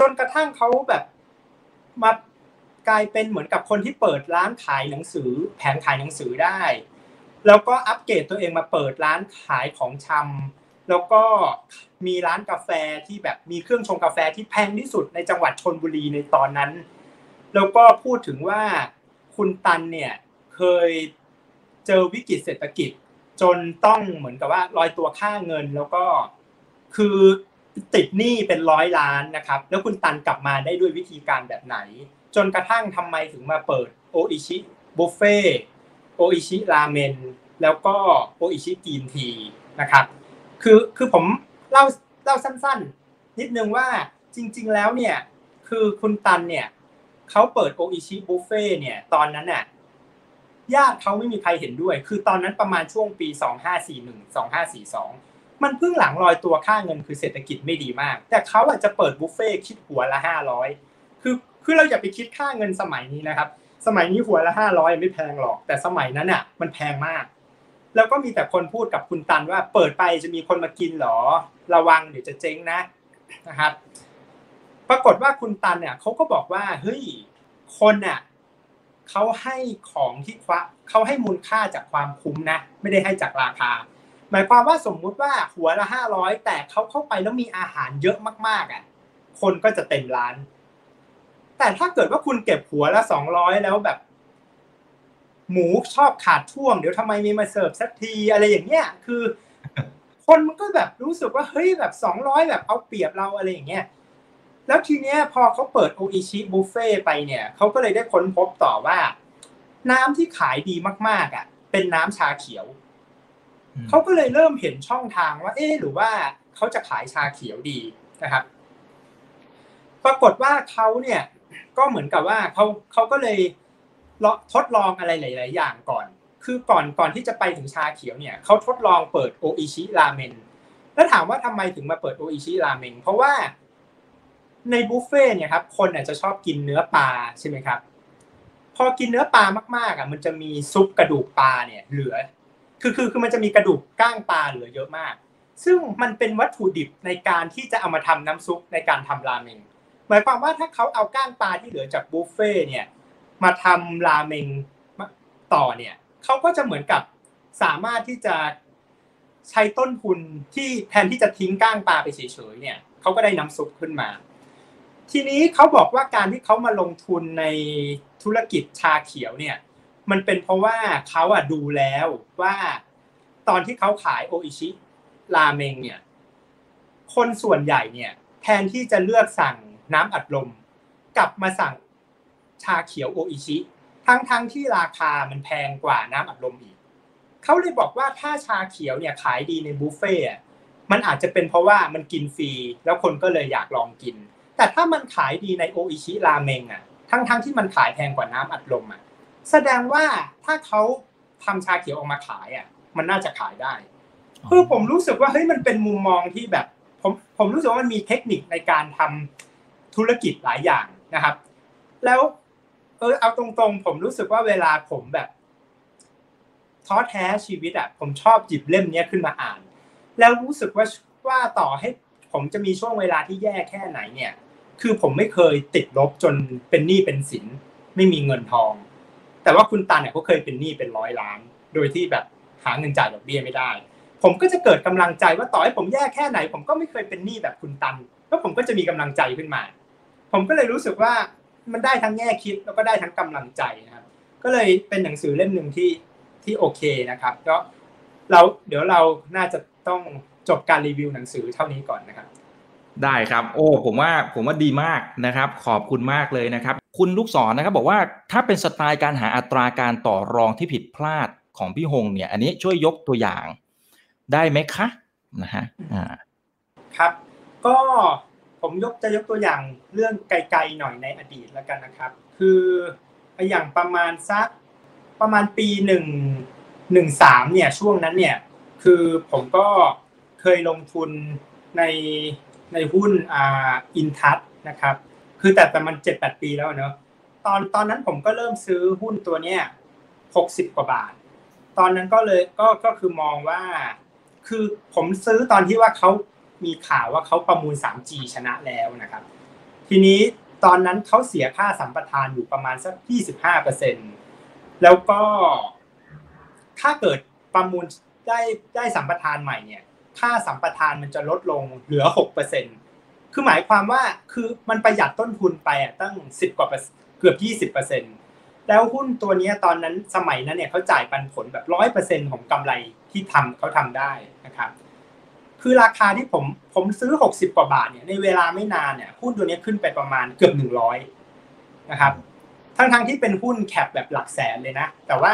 C: จนกระทั่งเขาแบบมา กลายเป็นเหมือนกับคนที่เปิดร้านขายหนังสือ แผงขายหนังสือได้ แล้วก็อัปเกรดตัวเองมาเปิดร้านขายของชำแล้วก็มีร้านกาแฟที่แบบมีเครื่องชงกาแฟที่แพงที่สุดในจังหวัดชนบุรีในตอนนั้น แล้วก็พูดถึงว่าคุณตันเนี่ยเคยเจอวิกฤตเศรษฐกิจ จนต้องเหมือนกับว่าลอยตัวค่าเงินแล้วก็คือติดหนี้เป็นร้อยล้านนะครับ แล้วคุณตันกลับมาได้ด้วยวิธีการแบบไหน จนกระทั่งทำไมถึงมาเปิดโออิชิบุฟเฟ่โออิชิราเมนแล้วก็โออิชิกีนทีนะครับ คือคือผมเล่าเล่าสั้นๆ นิดนึงว่าจริง ๆ แล้วเนี่ยคือคุณตันเนี่ยเขาเปิดโออิชิบุฟเฟ่เนี่ยตอนนั้นน่ะญาติเขาไม่มีใครเห็นด้วย คือตอนนั้นประมาณช่วงปี 2541 2542 มันเพิ่งหลังลอยตัวค่าเงินคือเศรษฐกิจไม่ดีมาก แต่เขาอาจจะเปิดบุฟเฟ่คิดหัวละ 500 คือคือเราอย่าไปคิดค่าเงินสมัยนี้นะครับ สมัยนี้หัวละ500ไม่แพงหรอก แต่สมัยนั้นอะ มันแพงมาก แล้วก็มีแต่คนพูดกับคุณตันว่า เปิดไปจะมีคนมากินหรอ ระวังเดี๋ยวจะเจ๊งนะนะครับ ปรากฏว่าคุณตันเนี่ยเขาก็บอกว่าเฮ้ยคนน่ะเขาให้ของที่ควะเขาให้มูลค่าจากความคุ้มนะ ไม่ได้ให้จากราคา หมายความว่าสมมุติว่าหัวละห้าร้อยแต่เขาเข้าไปแล้วมีอาหารเยอะมากๆอะ คนก็จะเต็มร้าน แต่ถ้าเกิดว่าคุณเก็บหัวละสองร้อยแล้วแบบ หมูชอบขาดช่วง เดี๋ยวทำไมมีมาเสิร์ฟสักทีอะไรอย่างเงี้ยคือ คนมันก็แบบรู้สึกว่าเฮ้ยแบบสองร้อยแบบเอาเปรียบเราอะไรอย่างเงี้ยแล้วทีเนี้ยพอเขาเปิดโออิชิบุฟเฟ่ไปเนี่ยเขาก็เลยได้ค้นพบต่อว่า น้ำที่ขายดีมาก ๆอะ เป็นน้ำชาเขียว
B: อืม
C: เขาก็เลยเริ่มเห็นช่องทางว่า เอ๊ะหรือว่าเขาจะขายชาเขียวดีนะครับ ปรากฏว่าเขาเนี่ย ก็เหมือนกับว่าเขาเขาก็เลยทดลองอะไรหลาย ๆ อย่างก่อน คือก่อนก่อนที่จะไปถึงชาเขียวเนี่ยเขาทดลองเปิดโออิชิราเมนแล้วถามว่าทำไมถึงมาเปิดโออิชิราเมนเพราะว่าในบุฟเฟ่ต์เนี่ยครับคนอาจจะชอบกินเนื้อปลาใช่ไหมครับ พอกินเนื้อปลามากๆอะมันจะมีซุปกระดูกปลาเนี่ยเหลือ คือคือคือมันจะมีกระดูกก้างปลาเหลือเยอะมาก ซึ่งมันเป็นวัตถุดิบในการที่จะเอามาทำน้ำซุปในการทำราเมง หมายความว่าถ้าเขาเอาก้างปลาที่เหลือจากบุฟเฟ่ต์เนี่ยมาทำราเมงต่อเนี่ยเขาก็จะเหมือนกับสามารถที่จะใช้ต้นทุนที่แทนที่จะทิ้งก้างปลาไปเฉยๆเนี่ยเขาก็ได้น้ำซุปขึ้นมา ทีนี้เขาบอกว่าการที่เขามาลงทุนในธุรกิจชาเขียวเนี่ยมันเป็นเพราะว่าเขาอะดูแล้วว่าตอนที่เขาขายโออิชิราเมงเนี่ยคนส่วนใหญ่เนี่ยแทนที่จะเลือกสั่ง น้ำอัดลม กลับมาสั่งชาเขียวโออิชิ ทั้งทั้งที่ราคามันแพงกว่าน้ำอัดลมอีก เขาเลยบอกว่าถ้าชาเขียวเนี่ยขายดีในบุฟเฟ่มันอาจจะเป็นเพราะว่ามันกินฟรี แล้วคนก็เลยอยากลองกิน แต่ถ้ามันขายดีในโออิชิราเมงอะ ทั้งทั้งที่มันขายแพงกว่าน้ำอัดลมอะ แสดงว่าถ้าเขาทำชาเขียวออกมาขายอะ มันน่าจะขายได้คือผมรู้สึกว่าเฮ้ยมันเป็นมุมมองที่แบบผมผมรู้สึกว่ามันมีเทคนิคในการทำ ธุรกิจหลายอย่างนะครับ แล้วเออเอาตรงๆ ผมรู้สึกว่าเวลาผมแบบท้อแท้ชีวิตอะผมชอบหยิบเล่มนี้ขึ้นมาอ่าน แล้วรู้สึกว่าว่าต่อให้ผมจะมีช่วงเวลาที่แย่แค่ไหนเนี่ย คือผมไม่เคยติดลบจนเป็นหนี้เป็นสินไม่มีเงินทอง แต่ว่าคุณตันเนี่ยเขาเคยเป็นหนี้เป็นร้อยล้าน โดยที่แบบหาเงินจ่ายดอกเบี้ยไม่ได้ ผมก็จะเกิดกำลังใจว่าต่อให้ผมแย่แค่ไหน ผมก็ไม่เคยเป็นหนี้แบบคุณตันแล้วผมก็จะมีกำลังใจขึ้นมา ผมก็เลยรู้สึกว่ามันได้ทั้งแง่คิดแล้วก็ได้ทั้งกำลังใจนะครับ ก็เลยเป็นหนังสือเล่มหนึ่งที่ที่โอเคนะครับก็เราเดี๋ยวเราน่าจะต้องจบการรีวิวหนังสือเท่านี้ก่อนนะครับ
B: ได้ครับ โอ้ผมว่าผมว่าดีมากนะครับ ขอบคุณมากเลยนะครับ คุณลูกศรนะครับ บอกว่าถ้าเป็นสไตล์การหาอัตราการต่อรองที่ผิดพลาดของพี่หงเนี่ย อันนี้ช่วยยกตัวอย่างได้ไหมคะนะฮะอ่า
C: ครับ ก็ ผมยกจะยกตัวอย่างเรื่องไกลๆหน่อยในอดีตแล้วกันนะครับ คืออย่างประมาณสักประมาณปีหนึ่งหนึ่งสามเนี่ยช่วงนั้นเนี่ยคือผมก็เคยลงทุนในในหุ้นอ่าอินทัศนะครับ คือแต่แต่มันเจ็ดแปดปีแล้วเนอะตอนตอนนั้นผมก็เริ่มซื้อหุ้นตัวเนี้ยหกสิบกว่าบาท ตอนนั้นก็เลยก็ก็คือมองว่า คือผมซื้อตอนที่ว่าเขา มีข่าวว่าเขาประมูล 3G ชนะแล้วนะครับ ทีนี้ตอนนั้นเขาเสียค่าสัมปทานอยู่ประมาณสัก 25เซแล้วก็ถ้าเกิดประมูลได้ได้สัมปทานใหม่เนี่ย ค่าสัมปทานมันจะลดลงเหลือ6เปอร์เซ็นคือหมายความว่าคือมันประหยัดต้นทุนไปอะตั้ง 10 กว่าเกือบ 20เปอร์เซ็นแล้วหุ้นตัวนี้ตอนนั้นสมัยนั้นเนี่ยเขาจ่ายปันผลแบบร้อยเปอร์เซ็นของกำไรที่ทำเขาทำได้นะครับ คือราคาที่ผมผมซื้อหกสิบกว่าบาทเนี่ยในเวลาไม่นานเนี่ยหุ้นตัวนี้ขึ้นไปประมาณเกือบหนึ่งร้อยนะครับ ทั้งทั้งที่เป็นหุ้นแคปแบบหลักแสนเลยนะ แต่ว่า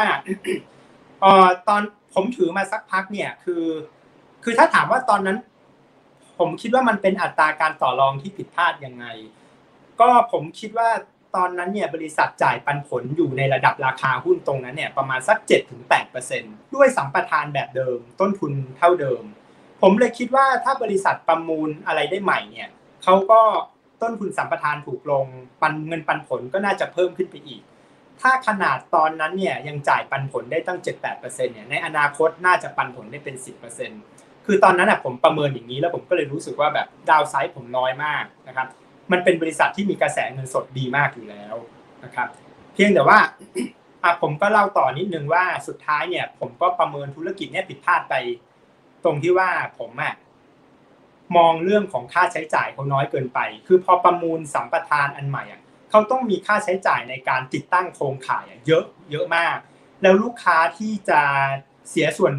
C: เอ่อตอนผมถือมาสักพักเนี่ยคือ คือถ้าถามว่าตอนนั้น ผมคิดว่ามันเป็นอัตราการต่อรองที่ผิดพลาดยังไง ก็ผมคิดว่าตอนนั้นเนี่ยบริษัทจ่ายปันผลอยู่ในระดับราคาหุ้นตรงนั้นเนี่ยประมาณสัก 7-8%ด้วยสัมปทานแบบเดิม ต้นทุนเท่าเดิม ผมเลยคิดว่าถ้าบริษัทประมูลอะไรได้ใหม่เนี่ยเขาก็ต้นทุนสัมปทานถูกลง ปันเงินปันผลก็น่าจะเพิ่มขึ้นไปอีก ถ้าขนาดตอนนั้นเนี่ยยังจ่ายปันผลได้ตั้ง 7-8%เนี่ยในอนาคตน่าจะปันผลได้เป็น 10%คือตอนนั้นอะผมประเมินอย่างนี้แล้วผมก็เลยรู้สึกว่าแบบดาวไซด์ผมน้อยมากนะครับมันเป็นบริษัทที่มีกระแสเงินสดดีมากอยู่แล้วนะครับเพียงแต่ว่าผมก็เล่าต่อนิดนึงว่าสุดท้ายเนี่ยผมก็ประเมินธุรกิจเนี่ยผิดพลาดไป ตรงที่ว่าผมอะมองเรื่องของค่าใช้จ่ายเขาน้อยเกินไป คือพอประมูลสัมปทานอันใหม่อะเขาต้องมีค่าใช้จ่ายในการติดตั้งโครงข่ายเยอะเยอะมาก แล้วลูกค้าที่จะเสียส่วน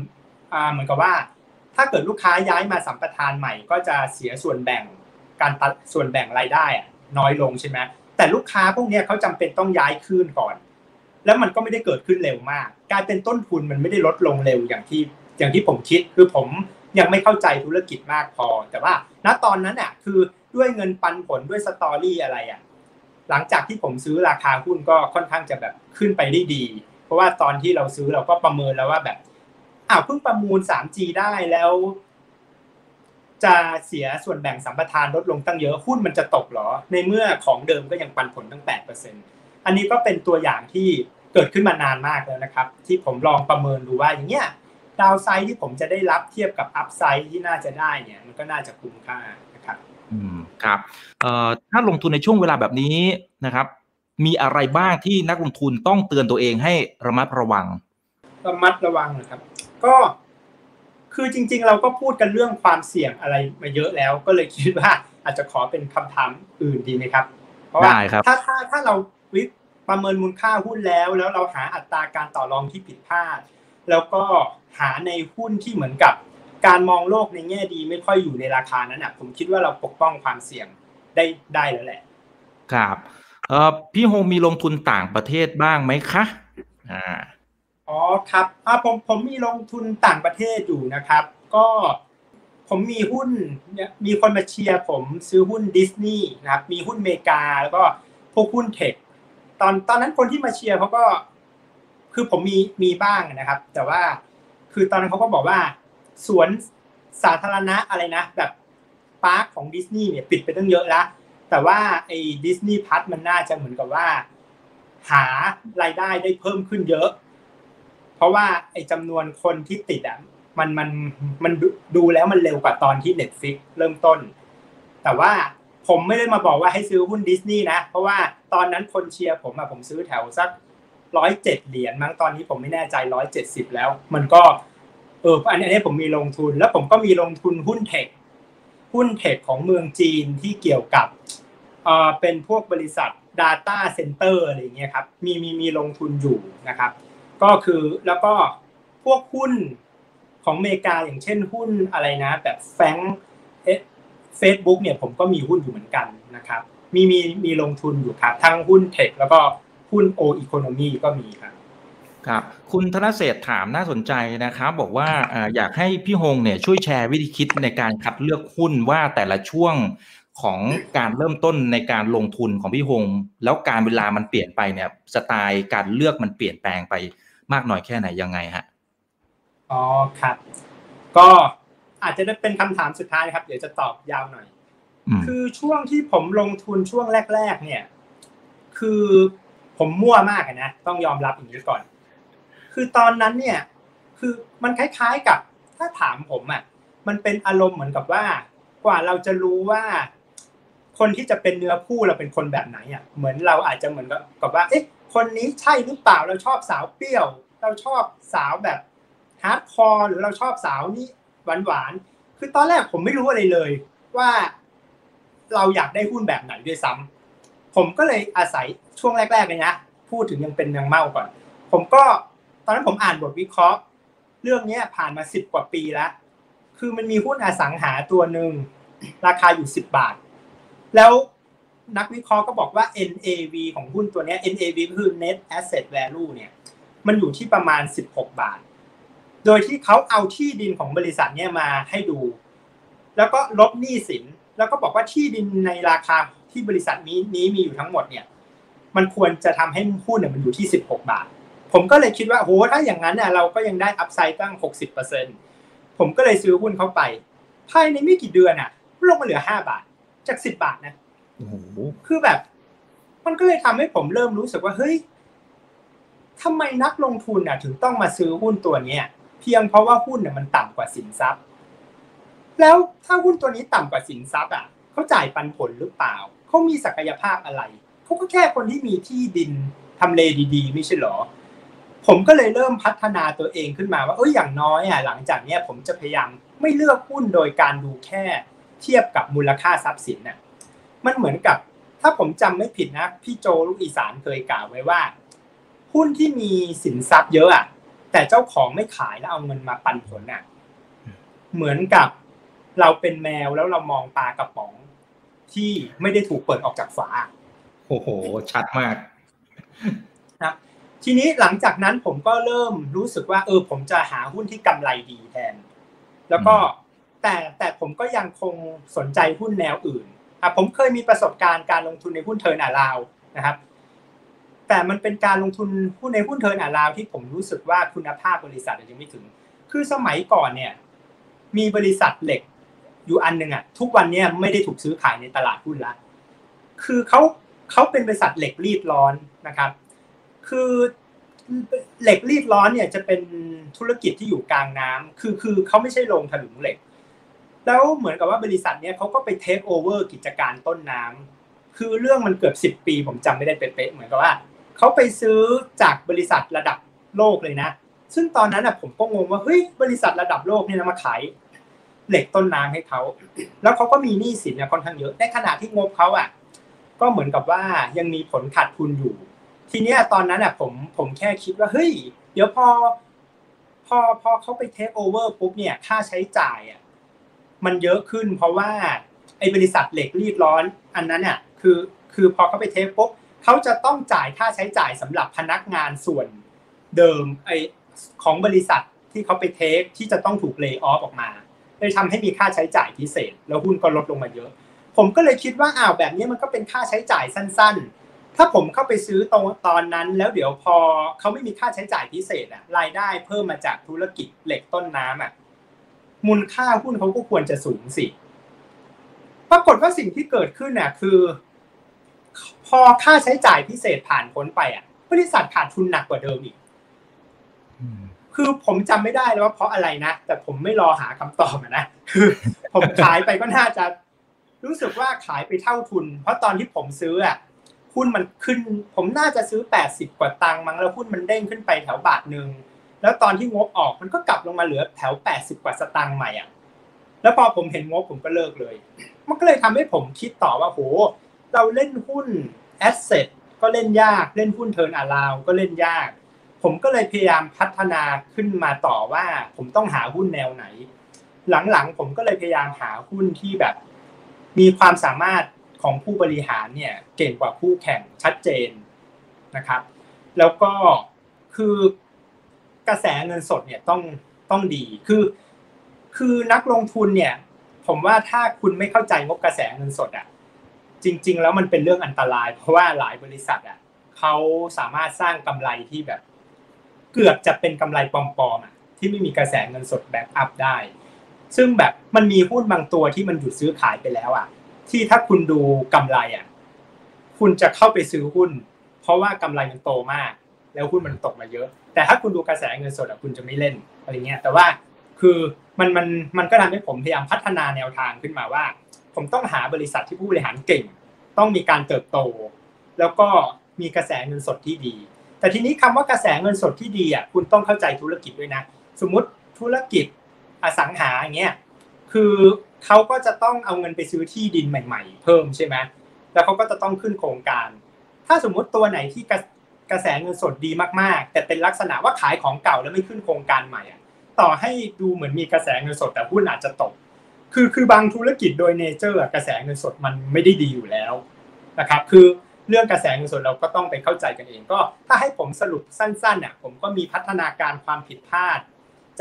C: เหมือนกับว่า ถ้าเกิดลูกค้าย้ายมาสัมปทานใหม่ ก็จะเสียส่วนแบ่งการตัดส่วนแบ่งรายได้น้อยลงใช่ไหมแต่ลูกค้าพวกนี้เขาจำเป็นต้องย้ายคืนก่อน แล้วมันก็ไม่ได้เกิดขึ้นเร็วมาก กายเป็นต้นทุนมันไม่ได้ลดลงเร็วอย่างที่ อย่างที่ผมคิดคือผมยังไม่เข้าใจธุรกิจมากพอ แต่ว่าณตอนนั้นอะคือด้วยเงินปันผลด้วยสตอรี่อะไรอะหลังจากที่ผมซื้อราคาหุ้นก็ค่อนข้างจะแบบขึ้นไปได้ดี เพราะว่าตอนที่เราซื้อเราก็ประเมินแล้วว่าแบบอ้าวเพิ่งประมูล 3G ได้แล้ว จะเสียส่วนแบ่งสัมปทานลดลงตั้งเยอะหุ้นมันจะตกหรอ ในเมื่อของเดิมก็ยังปันผลตั้ง 8%อันนี้ก็เป็นตัวอย่างที่เกิดขึ้นมานานมากแล้วนะครับ ที่ผมลองประเมินดูว่าอย่างเงี้ย ดาวไซด์ที่ผมจะได้รับเทียบกับอัพไซด์ที่น่าจะได้เนี่ยมันก็น่าจะคุ้มค่านะครับ
B: อืมครับเอ่อถ้าลงทุนในช่วงเวลาแบบนี้นะครับ มีอะไรบ้างที่นักลงทุนต้องเตือนตัวเองให้ระมัดระวัง
C: ระมัดระวังนะครับ ก็คือจริง ๆ เราก็พูดกันเรื่องความเสี่ยงอะไรมาเยอะแล้ว ก็เลยคิดว่าอาจจะขอเป็นคำถามอื่นดีไหมครับ เพราะว่าถ้าถ้าถ้าเราวิประเมินมูลค่าหุ้นแล้ว แล้วเราหาอัตราการต่อรองที่ผิดพลาด แล้วก็หาในหุ้นที่เหมือนกับ การมองโลกในแง่ดีไม่ค่อยอยู่ในราคานั้นอะ ผมคิดว่าเราปกป้องความเสี่ยงได้ได้แล้วแหละ
B: ครับเออพี่โฮมีลงทุนต่างประเทศบ้างไหมคะอ่า
C: อ๋อครับอ่าผมผมมีลงทุนต่างประเทศอยู่นะครับ ก็ผมมีหุ้นมีคนมาเชียร์ผมซื้อหุ้นดิสนีย์นะครับ มีหุ้นเมกาแล้วก็พวกหุ้นเทคตอนตอนนั้นคนที่มาเชียร์เขาก็ คือผมมีมีบ้างนะครับ แต่ว่าคือตอนนั้นเขาก็บอกว่า สวนสาธารณะอะไรนะ แบบ park ของดิสนีย์เนี่ยปิดไปตั้งเยอะแล้วแต่ว่าไอ้ Disney Plus มันน่าจะเหมือนกับว่า หารายได้ได้เพิ่มขึ้นเยอะ เพราะว่าไอ้จำนวนคนที่ติดอะมันมันมันดูแล้วมันเร็วกว่าตอนที่ Netflix เริ่มต้น แต่ว่าผมไม่ได้มาบอกว่าให้ซื้อหุ้นดิสนีย์นะ เพราะว่าตอนนั้นคนเชียร์ผมอะผมซื้อแถวสัก ร้อยเจ็ดเหรียญมั้งตอนนี้ผมไม่แน่ใจร้อยเจ็ดสิบแล้ว มันก็เอออันนี้ผมมีลงทุน แล้วผมก็มีลงทุนหุ้นเทคหุ้นเทคของเมืองจีนที่เกี่ยวกับเออเป็นพวกบริษัท Data Center อะไรเงี้ยครับมีมีมีลงทุนอยู่นะครับ ก็คือแล้วก็พวกหุ้นของอเมริกาอย่างเช่นหุ้นอะไรนะ แบบแฟงเฟซบุ๊กเนี่ยผมก็มีหุ้นอยู่เหมือนกันนะครับ มีมีมีลงทุนอยู่ครับทั้งหุ้นเทคแล้วก็ หุ้นโออีโคโนมีก็มีครับ
B: ครับคุณธนเศษถามน่าสนใจนะครับ บอกว่าอยากให้พี่ฮงเนี่ยช่วยแชร์วิธีคิดในการคัดเลือกหุ้นว่าแต่ละช่วงของการเริ่มต้นในการลงทุนของพี่ฮงแล้วการเวลามันเปลี่ยนไปเนี่ยสไตล์การเลือกมันเปลี่ยนแปลงไปมากน้อยแค่ไหนยังไงฮะ
C: อ๋อครับ ก็อาจจะได้เป็นคำถามสุดท้ายครับ เดี๋ยวจะตอบยาวหน่อย คือช่วงที่ผมลงทุนช่วงแรก ๆ เนี่ย คือ ผมมั่วมากนะต้องยอมรับอย่างนี้ก่อน คือตอนนั้นเนี่ย คือมันคล้ายๆกับ ถ้าถามผมอะมันเป็นอารมณ์เหมือนกับว่า กว่าเราจะรู้ว่า คนที่จะเป็นเนื้อคู่เราเป็นคนแบบไหนอะเหมือนเราอาจจะเหมือนกับว่า เอ๊ะ คนนี้ใช่หรือเปล่าเราชอบสาวเปรี้ยว เราชอบสาวแบบ hardcore หรือเราชอบสาวนี่หวานหวานคือตอนแรกผมไม่รู้อะไรเลย ว่า เราอยากได้หุ้นแบบไหนด้วยซ้ำ ผมก็เลยอาศัยช่วงแรกๆเลยนะพูดถึงยังเป็นยังเมาก่อน ผมก็ตอนนั้นผมอ่านบทวิเคราะห์ เรื่องนี้ผ่านมาสิบกว่าปีแล้ว คือมันมีหุ้นอสังหาตัวหนึ่งราคาอยู่สิบบาท แล้วนักวิเคราะห์ก็บอกว่า NAV ของหุ้นตัวนี้ NAV คือ Net Asset Value เนี่ย มันอยู่ที่ประมาณ 16 บาท โดยที่เขาเอาที่ดินของบริษัทเนี่ยมาให้ดู แล้วก็ลบหนี้สิน แล้วก็บอกว่าที่ดินในราคา ที่บริษัทนี้นี้มีอยู่ทั้งหมดเนี่ย มันควรจะทำให้หุ้นเนี่ยมันอยู่ที่ 16 บาท ผมก็เลยคิดว่าโหถ้าอย่างนั้นเนี่ยเราก็ยังได้อัพไซด์ตั้ง 60%ผมก็เลยซื้อหุ้นเข้าไป ภายในไม่กี่เดือนอะลงมาเหลือ 5 บาท จาก 10 บาทนะคือแบบ มันก็เลยทำให้ผมเริ่มรู้สึกว่าเฮ้ยทำไมนักลงทุนอะ ถึงต้องมาซื้อหุ้นตัวเนี้ยเพียงเพราะว่าหุ้นเนี่ยมันต่ำกว่าสินทรัพย์ แล้วถ้าหุ้นตัวนี้ต่ำกว่าสินทรัพย์อะเขาจ่ายปันผลหรือเปล่า เขามีศักยภาพอะไร เขาก็แค่คนที่มีที่ดินทำเลดี ๆ ไม่ใช่หรอ ผมก็เลยเริ่มพัฒนาตัวเองขึ้นมาว่าเอออย่างน้อยอะหลังจากเนี้ยผมจะพยายามไม่เลือกหุ้นโดยการดูแค่เทียบกับมูลค่าทรัพย์สินน่ะมันเหมือนกับถ้าผมจำไม่ผิดนะพี่โจลูกอีสานเคยกล่าวไว้ว่า หุ้นที่มีสินทรัพย์เยอะอะแต่เจ้าของไม่ขายแล้วเอาเงินมาปันผลน่ะเหมือนกับเราเป็นแมวแล้วเรามองปลากระป๋อง ที่ไม่ได้ถูกเปิดออกจากฝา
B: โอ้โห ชัดมาก
C: นะทีนี้หลังจากนั้นผมก็เริ่มรู้สึกว่า เออ ผมจะหาหุ้นที่กำไรดีแทน แล้วก็แต่แต่ผมก็ยังคงสนใจหุ้นแนวอื่นอะผมเคยมีประสบการณ์การลงทุนในหุ้น turnaround นะครับ แต่มันเป็นการลงทุนหุ้นในหุ้น turnaround ที่ผมรู้สึกว่าคุณภาพบริษัทยังไม่ถึง คือสมัยก่อนเนี่ย มีบริษัทเหล็ก อยู่อันหนึ่งอะทุกวันนี้ไม่ได้ถูกซื้อขายในตลาดหุ้นละคือเขาเขาเป็นบริษัทเหล็กรีดร้อนนะครับ คือเหล็กรีดร้อนเนี่ยจะเป็นธุรกิจที่อยู่กลางน้ำคือคือเขาไม่ใช่โรงถลุงเหล็ก แล้วเหมือนกับว่าบริษัทเนี้ยเขาก็ไปเทคโอเวอร์กิจการต้นน้ำคือเรื่องมันเกือบสิบปี ผมจำไม่ได้เป๊ะๆเหมือนกับว่าเขาไปซื้อจากบริษัทระดับโลกเลยนะ ซึ่งตอนนั้นอะผมก็งงว่าเฮ้ยบริษัทระดับโลกเนี่ยมาขาย เหล็กต้นน้ำให้เขาแล้วเขาก็มีหนี้สินเนี่ยค่อนข้างเยอะในขณะที่งบเขาอะ ก็เหมือนกับว่ายังมีผลขาดทุนอยู่ ทีเนี้ยตอนนั้นอะผมผมแค่คิดว่าเฮ้ย เดี๋ยวพอ พอพอเขาไปเทคโอเวอร์ปุ๊บเนี่ย ค่าใช้จ่ายอะมันเยอะขึ้น เพราะว่าไอ้บริษัทเหล็กรีดร้อน อันนั้นอะ คือคือพอเขาไปเทคปุ๊บเขาจะต้องจ่ายค่าใช้จ่ายสำหรับพนักงานส่วนเดิมไอของบริษัทที่เขาไปเทคที่จะต้องถูกเลิกออฟออกมา เลยทำให้มีค่าใช้จ่ายพิเศษ แล้วหุ้นก็ลดลงมาเยอะ ผมก็เลยคิดว่าอ้าวแบบนี้มันก็เป็นค่าใช้จ่ายสั้น ๆ ถ้าผมเข้าไปซื้อตรงตอนนั้น แล้วเดี๋ยวพอเขาไม่มีค่าใช้จ่ายพิเศษอะรายได้เพิ่มมาจากธุรกิจเหล็กต้นน้ำอะมูลค่าหุ้นเขาก็ควรจะสูงสิ ปรากฏว่าสิ่งที่เกิดขึ้นน่ะคือ พอค่าใช้จ่ายพิเศษผ่านพ้นไปอะ บริษัทขาดทุนหนักกว่าเดิมอีก คือผมจำไม่ได้เลยว่าเพราะอะไรนะ แต่ผมไม่รอหาคำตอบนะคือผมขายไปก็น่าจะ รู้สึกว่าขายไปเท่าทุน เพราะตอนที่ผมซื้ออะหุ้นมันขึ้น ผมน่าจะซื้อแปดสิบกว่าตังค์มั้งแล้วหุ้นมันเด้งขึ้นไปแถวบาทหนึ่งแล้วตอนที่งบออกมันก็กลับลงมาเหลือแถวแปดสิบกว่าสตางค์ใหม่อะแล้วพอผมเห็นงบผมก็เลิกเลย มันก็เลยทำให้ผมคิดต่อว่าโหเราเล่นหุ้น asset ก็เล่นยากเล่นหุ้น turnaround ก็เล่นยาก ผมก็เลยพยายามพัฒนาขึ้นมาต่อว่า ผมต้องหาหุ้นแนวไหน หลังๆ ผมก็เลยพยายามหาหุ้นที่แบบ มีความสามารถของผู้บริหารเนี่ยเก่งกว่าคู่แข่งชัดเจนนะครับ แล้วก็คือกระแสเงินสดเนี่ยต้องต้องดีคือ คือนักลงทุนเนี่ย ผมว่าถ้าคุณไม่เข้าใจงบกระแสเงินสดอะจริง ๆ แล้วมันเป็นเรื่องอันตราย เพราะว่าหลายบริษัทอะเขาสามารถสร้างกำไรที่แบบ เกือบจะเป็นกำไรปลอมๆที่ไม่มีกระแสเงินสด backup ได้ ซึ่งแบบมันมีหุ้นบางตัวที่มันหยุดซื้อขายไปแล้วอะ ที่ถ้าคุณดูกำไรอะคุณจะเข้าไปซื้อหุ้น เพราะว่ากำไรมันโตมาก แล้วหุ้นมันตกมาเยอะ แต่ถ้าคุณดูกระแสเงินสดอะคุณจะไม่เล่นอะไรเงี้ยแต่ว่าคือมันมันมันก็ทำให้ผมพยายามพัฒนาแนวทางขึ้นมาว่า ผมต้องหาบริษัทที่ผู้บริหารเก่ง ต้องมีการเติบโต แล้วก็มีกระแสเงินสดที่ดี แต่ทีนี้คำว่ากระแสเงินสดที่ดีอะคุณต้องเข้าใจธุรกิจด้วยนะ สมมติธุรกิจอสังหาอย่างเงี้ยคือเขาก็จะต้องเอาเงินไปซื้อที่ดินใหม่ ๆ เพิ่มใช่ไหมแล้วเขาก็จะต้องขึ้นโครงการ ถ้าสมมุติตัวไหนที่กระแสเงินสดดีมากๆ แต่เป็นลักษณะว่าขายของเก่าแล้วไม่ขึ้นโครงการใหม่อะต่อให้ดูเหมือนมีกระแสเงินสดแต่หุ้นอาจจะตก คือคือบางธุรกิจโดย nature กระแสเงินสดมันไม่ได้ดีอยู่แล้วนะครับ คือ เรื่องกระแสเงินสดเราก็ต้องไปเข้าใจกันเองก็ถ้าให้ผมสรุปสั้นๆน่ะผมก็มีพัฒนาการความผิดพลาด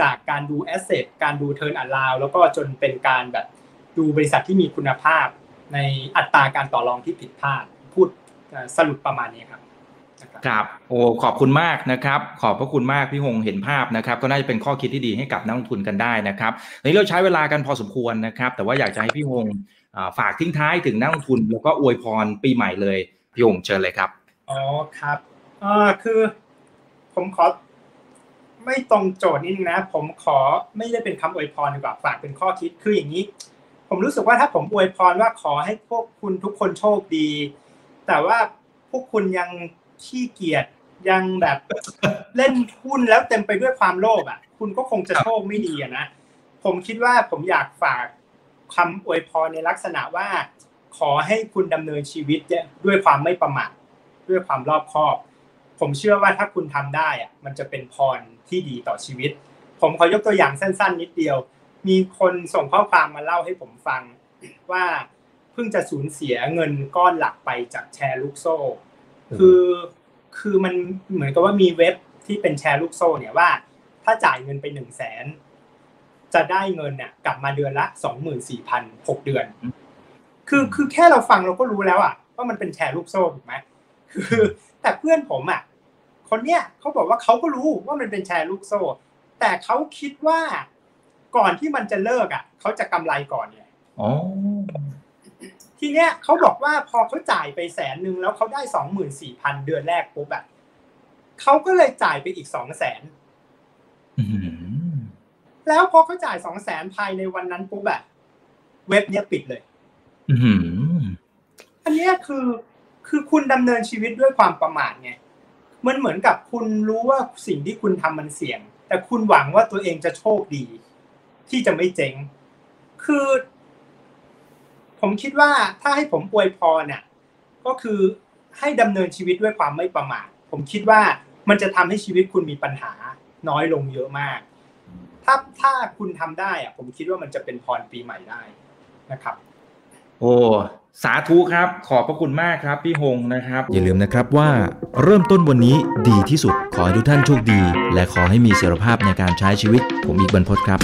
C: จากการดู asset การดู turnaround แล้วก็จนเป็นการแบบดูบริษัทที่มีคุณภาพ ในอัตราการต่อรองที่ผิดพลาดพูดสรุปประมาณนี้ครับ
B: ครับโอ้ขอบคุณมากนะครับ ขอบพระคุณมากพี่ฮงเห็นภาพนะครับ ก็น่าจะเป็นข้อคิดที่ดีให้กับนักลงทุนกันได้นะครับในนี้เราใช้เวลากันพอสมควรนะครับ แต่ว่าอยากจะให้พี่หงฝากทิ้งท้ายถึงนักลงทุน แล้วก็อวยพรปีใหม่เลย พี่หงเชิญเลยครับ
C: อ๋อครับอ่าคือผมขอไม่ตรงโจทย์นิดนึงนะ ผมขอไม่ได้เป็นคำอวยพรดีกว่าฝากเป็นข้อคิดคืออย่างนี้ ผมรู้สึกว่าถ้าผมอวยพรว่าขอให้พวกคุณทุกคนโชคดี แต่ว่าพวกคุณยังขี้เกียจยังแบบเล่นหุ้นแล้วเต็มไปด้วยความโลภอะ คุณก็คงจะโชคไม่ดีอะนะผมคิดว่าผมอยากฝากคำอวยพรในลักษณะว่า ขอให้คุณดำเนินชีวิตด้วยความไม่ประมาทด้วยความรอบคอบ ผมเชื่อว่าถ้าคุณทำได้อะมันจะเป็นพรที่ดีต่อชีวิต ผมขอยกตัวอย่างสั้น ๆ นิดเดียว มีคนส่งข้อความมาเล่าให้ผมฟังว่าเพิ่งจะสูญเสียเงินก้อนหลักไปจากแชร์ลูกโซ่ คือคือมันเหมือนกับว่ามีเว็บที่เป็นแชร์ลูกโซ่เนี่ยว่า ถ้าจ่ายเงินไปหนึ่งแสนจะได้เงินเนี่ยกลับมาเดือนละสองหมื่นสี่พันหกเดือน คือคือแค่เราฟังเราก็รู้แล้วอะว่ามันเป็นแชร์ลูกโซ่ถูกไหมคือแต่เพื่อนผมอะคนเนี้ยเขาบอกว่าเขาก็รู้ว่ามันเป็นแชร์ลูกโซ่ แต่เขาคิดว่าก่อนที่มันจะเลิกอะเขาจะกำไรก่อนเนี่ยทีเนี้ยเขาบอกว่าพอเขาจ่ายไปแสนหนึ่งแล้วเขาได้สองหมื่นสี่พันเดือนแรกปุ๊บอะเขาก็เลยจ่ายไปอีกสองแสนแล้วพอเขาจ่ายสองแสนภายในวันนั้นปุ๊บอะเว็บเนี้ยปิดเลย อันนี้คือคือคุณดำเนินชีวิตด้วยความประมาทไงมันเหมือนกับคุณรู้ว่าสิ่งที่คุณทำมันเสี่ยง แต่คุณหวังว่าตัวเองจะโชคดี ที่จะไม่เจ๊ง คือ ผมคิดว่าถ้าให้ผมอวยพรเนี่ยก็คือให้ดำเนินชีวิตด้วยความไม่ประมาทผมคิดว่ามันจะทำให้ชีวิตคุณมีปัญหาน้อยลงเยอะมาก ถ้าถ้าคุณทำได้อะผมคิดว่ามันจะเป็นพรปีใหม่ได้นะครับ
B: โอ้
D: สาธุครับ ขอบพระคุณมากครับพี่หงนะครับ
B: อย่าลืมนะครับว่าเริ่มต้นวันนี้ดีที่สุด ขอให้ทุกท่านโชคดี และขอให้มีเสรีภาพในการใช้ชีวิต ผมอีกบรรพตครับ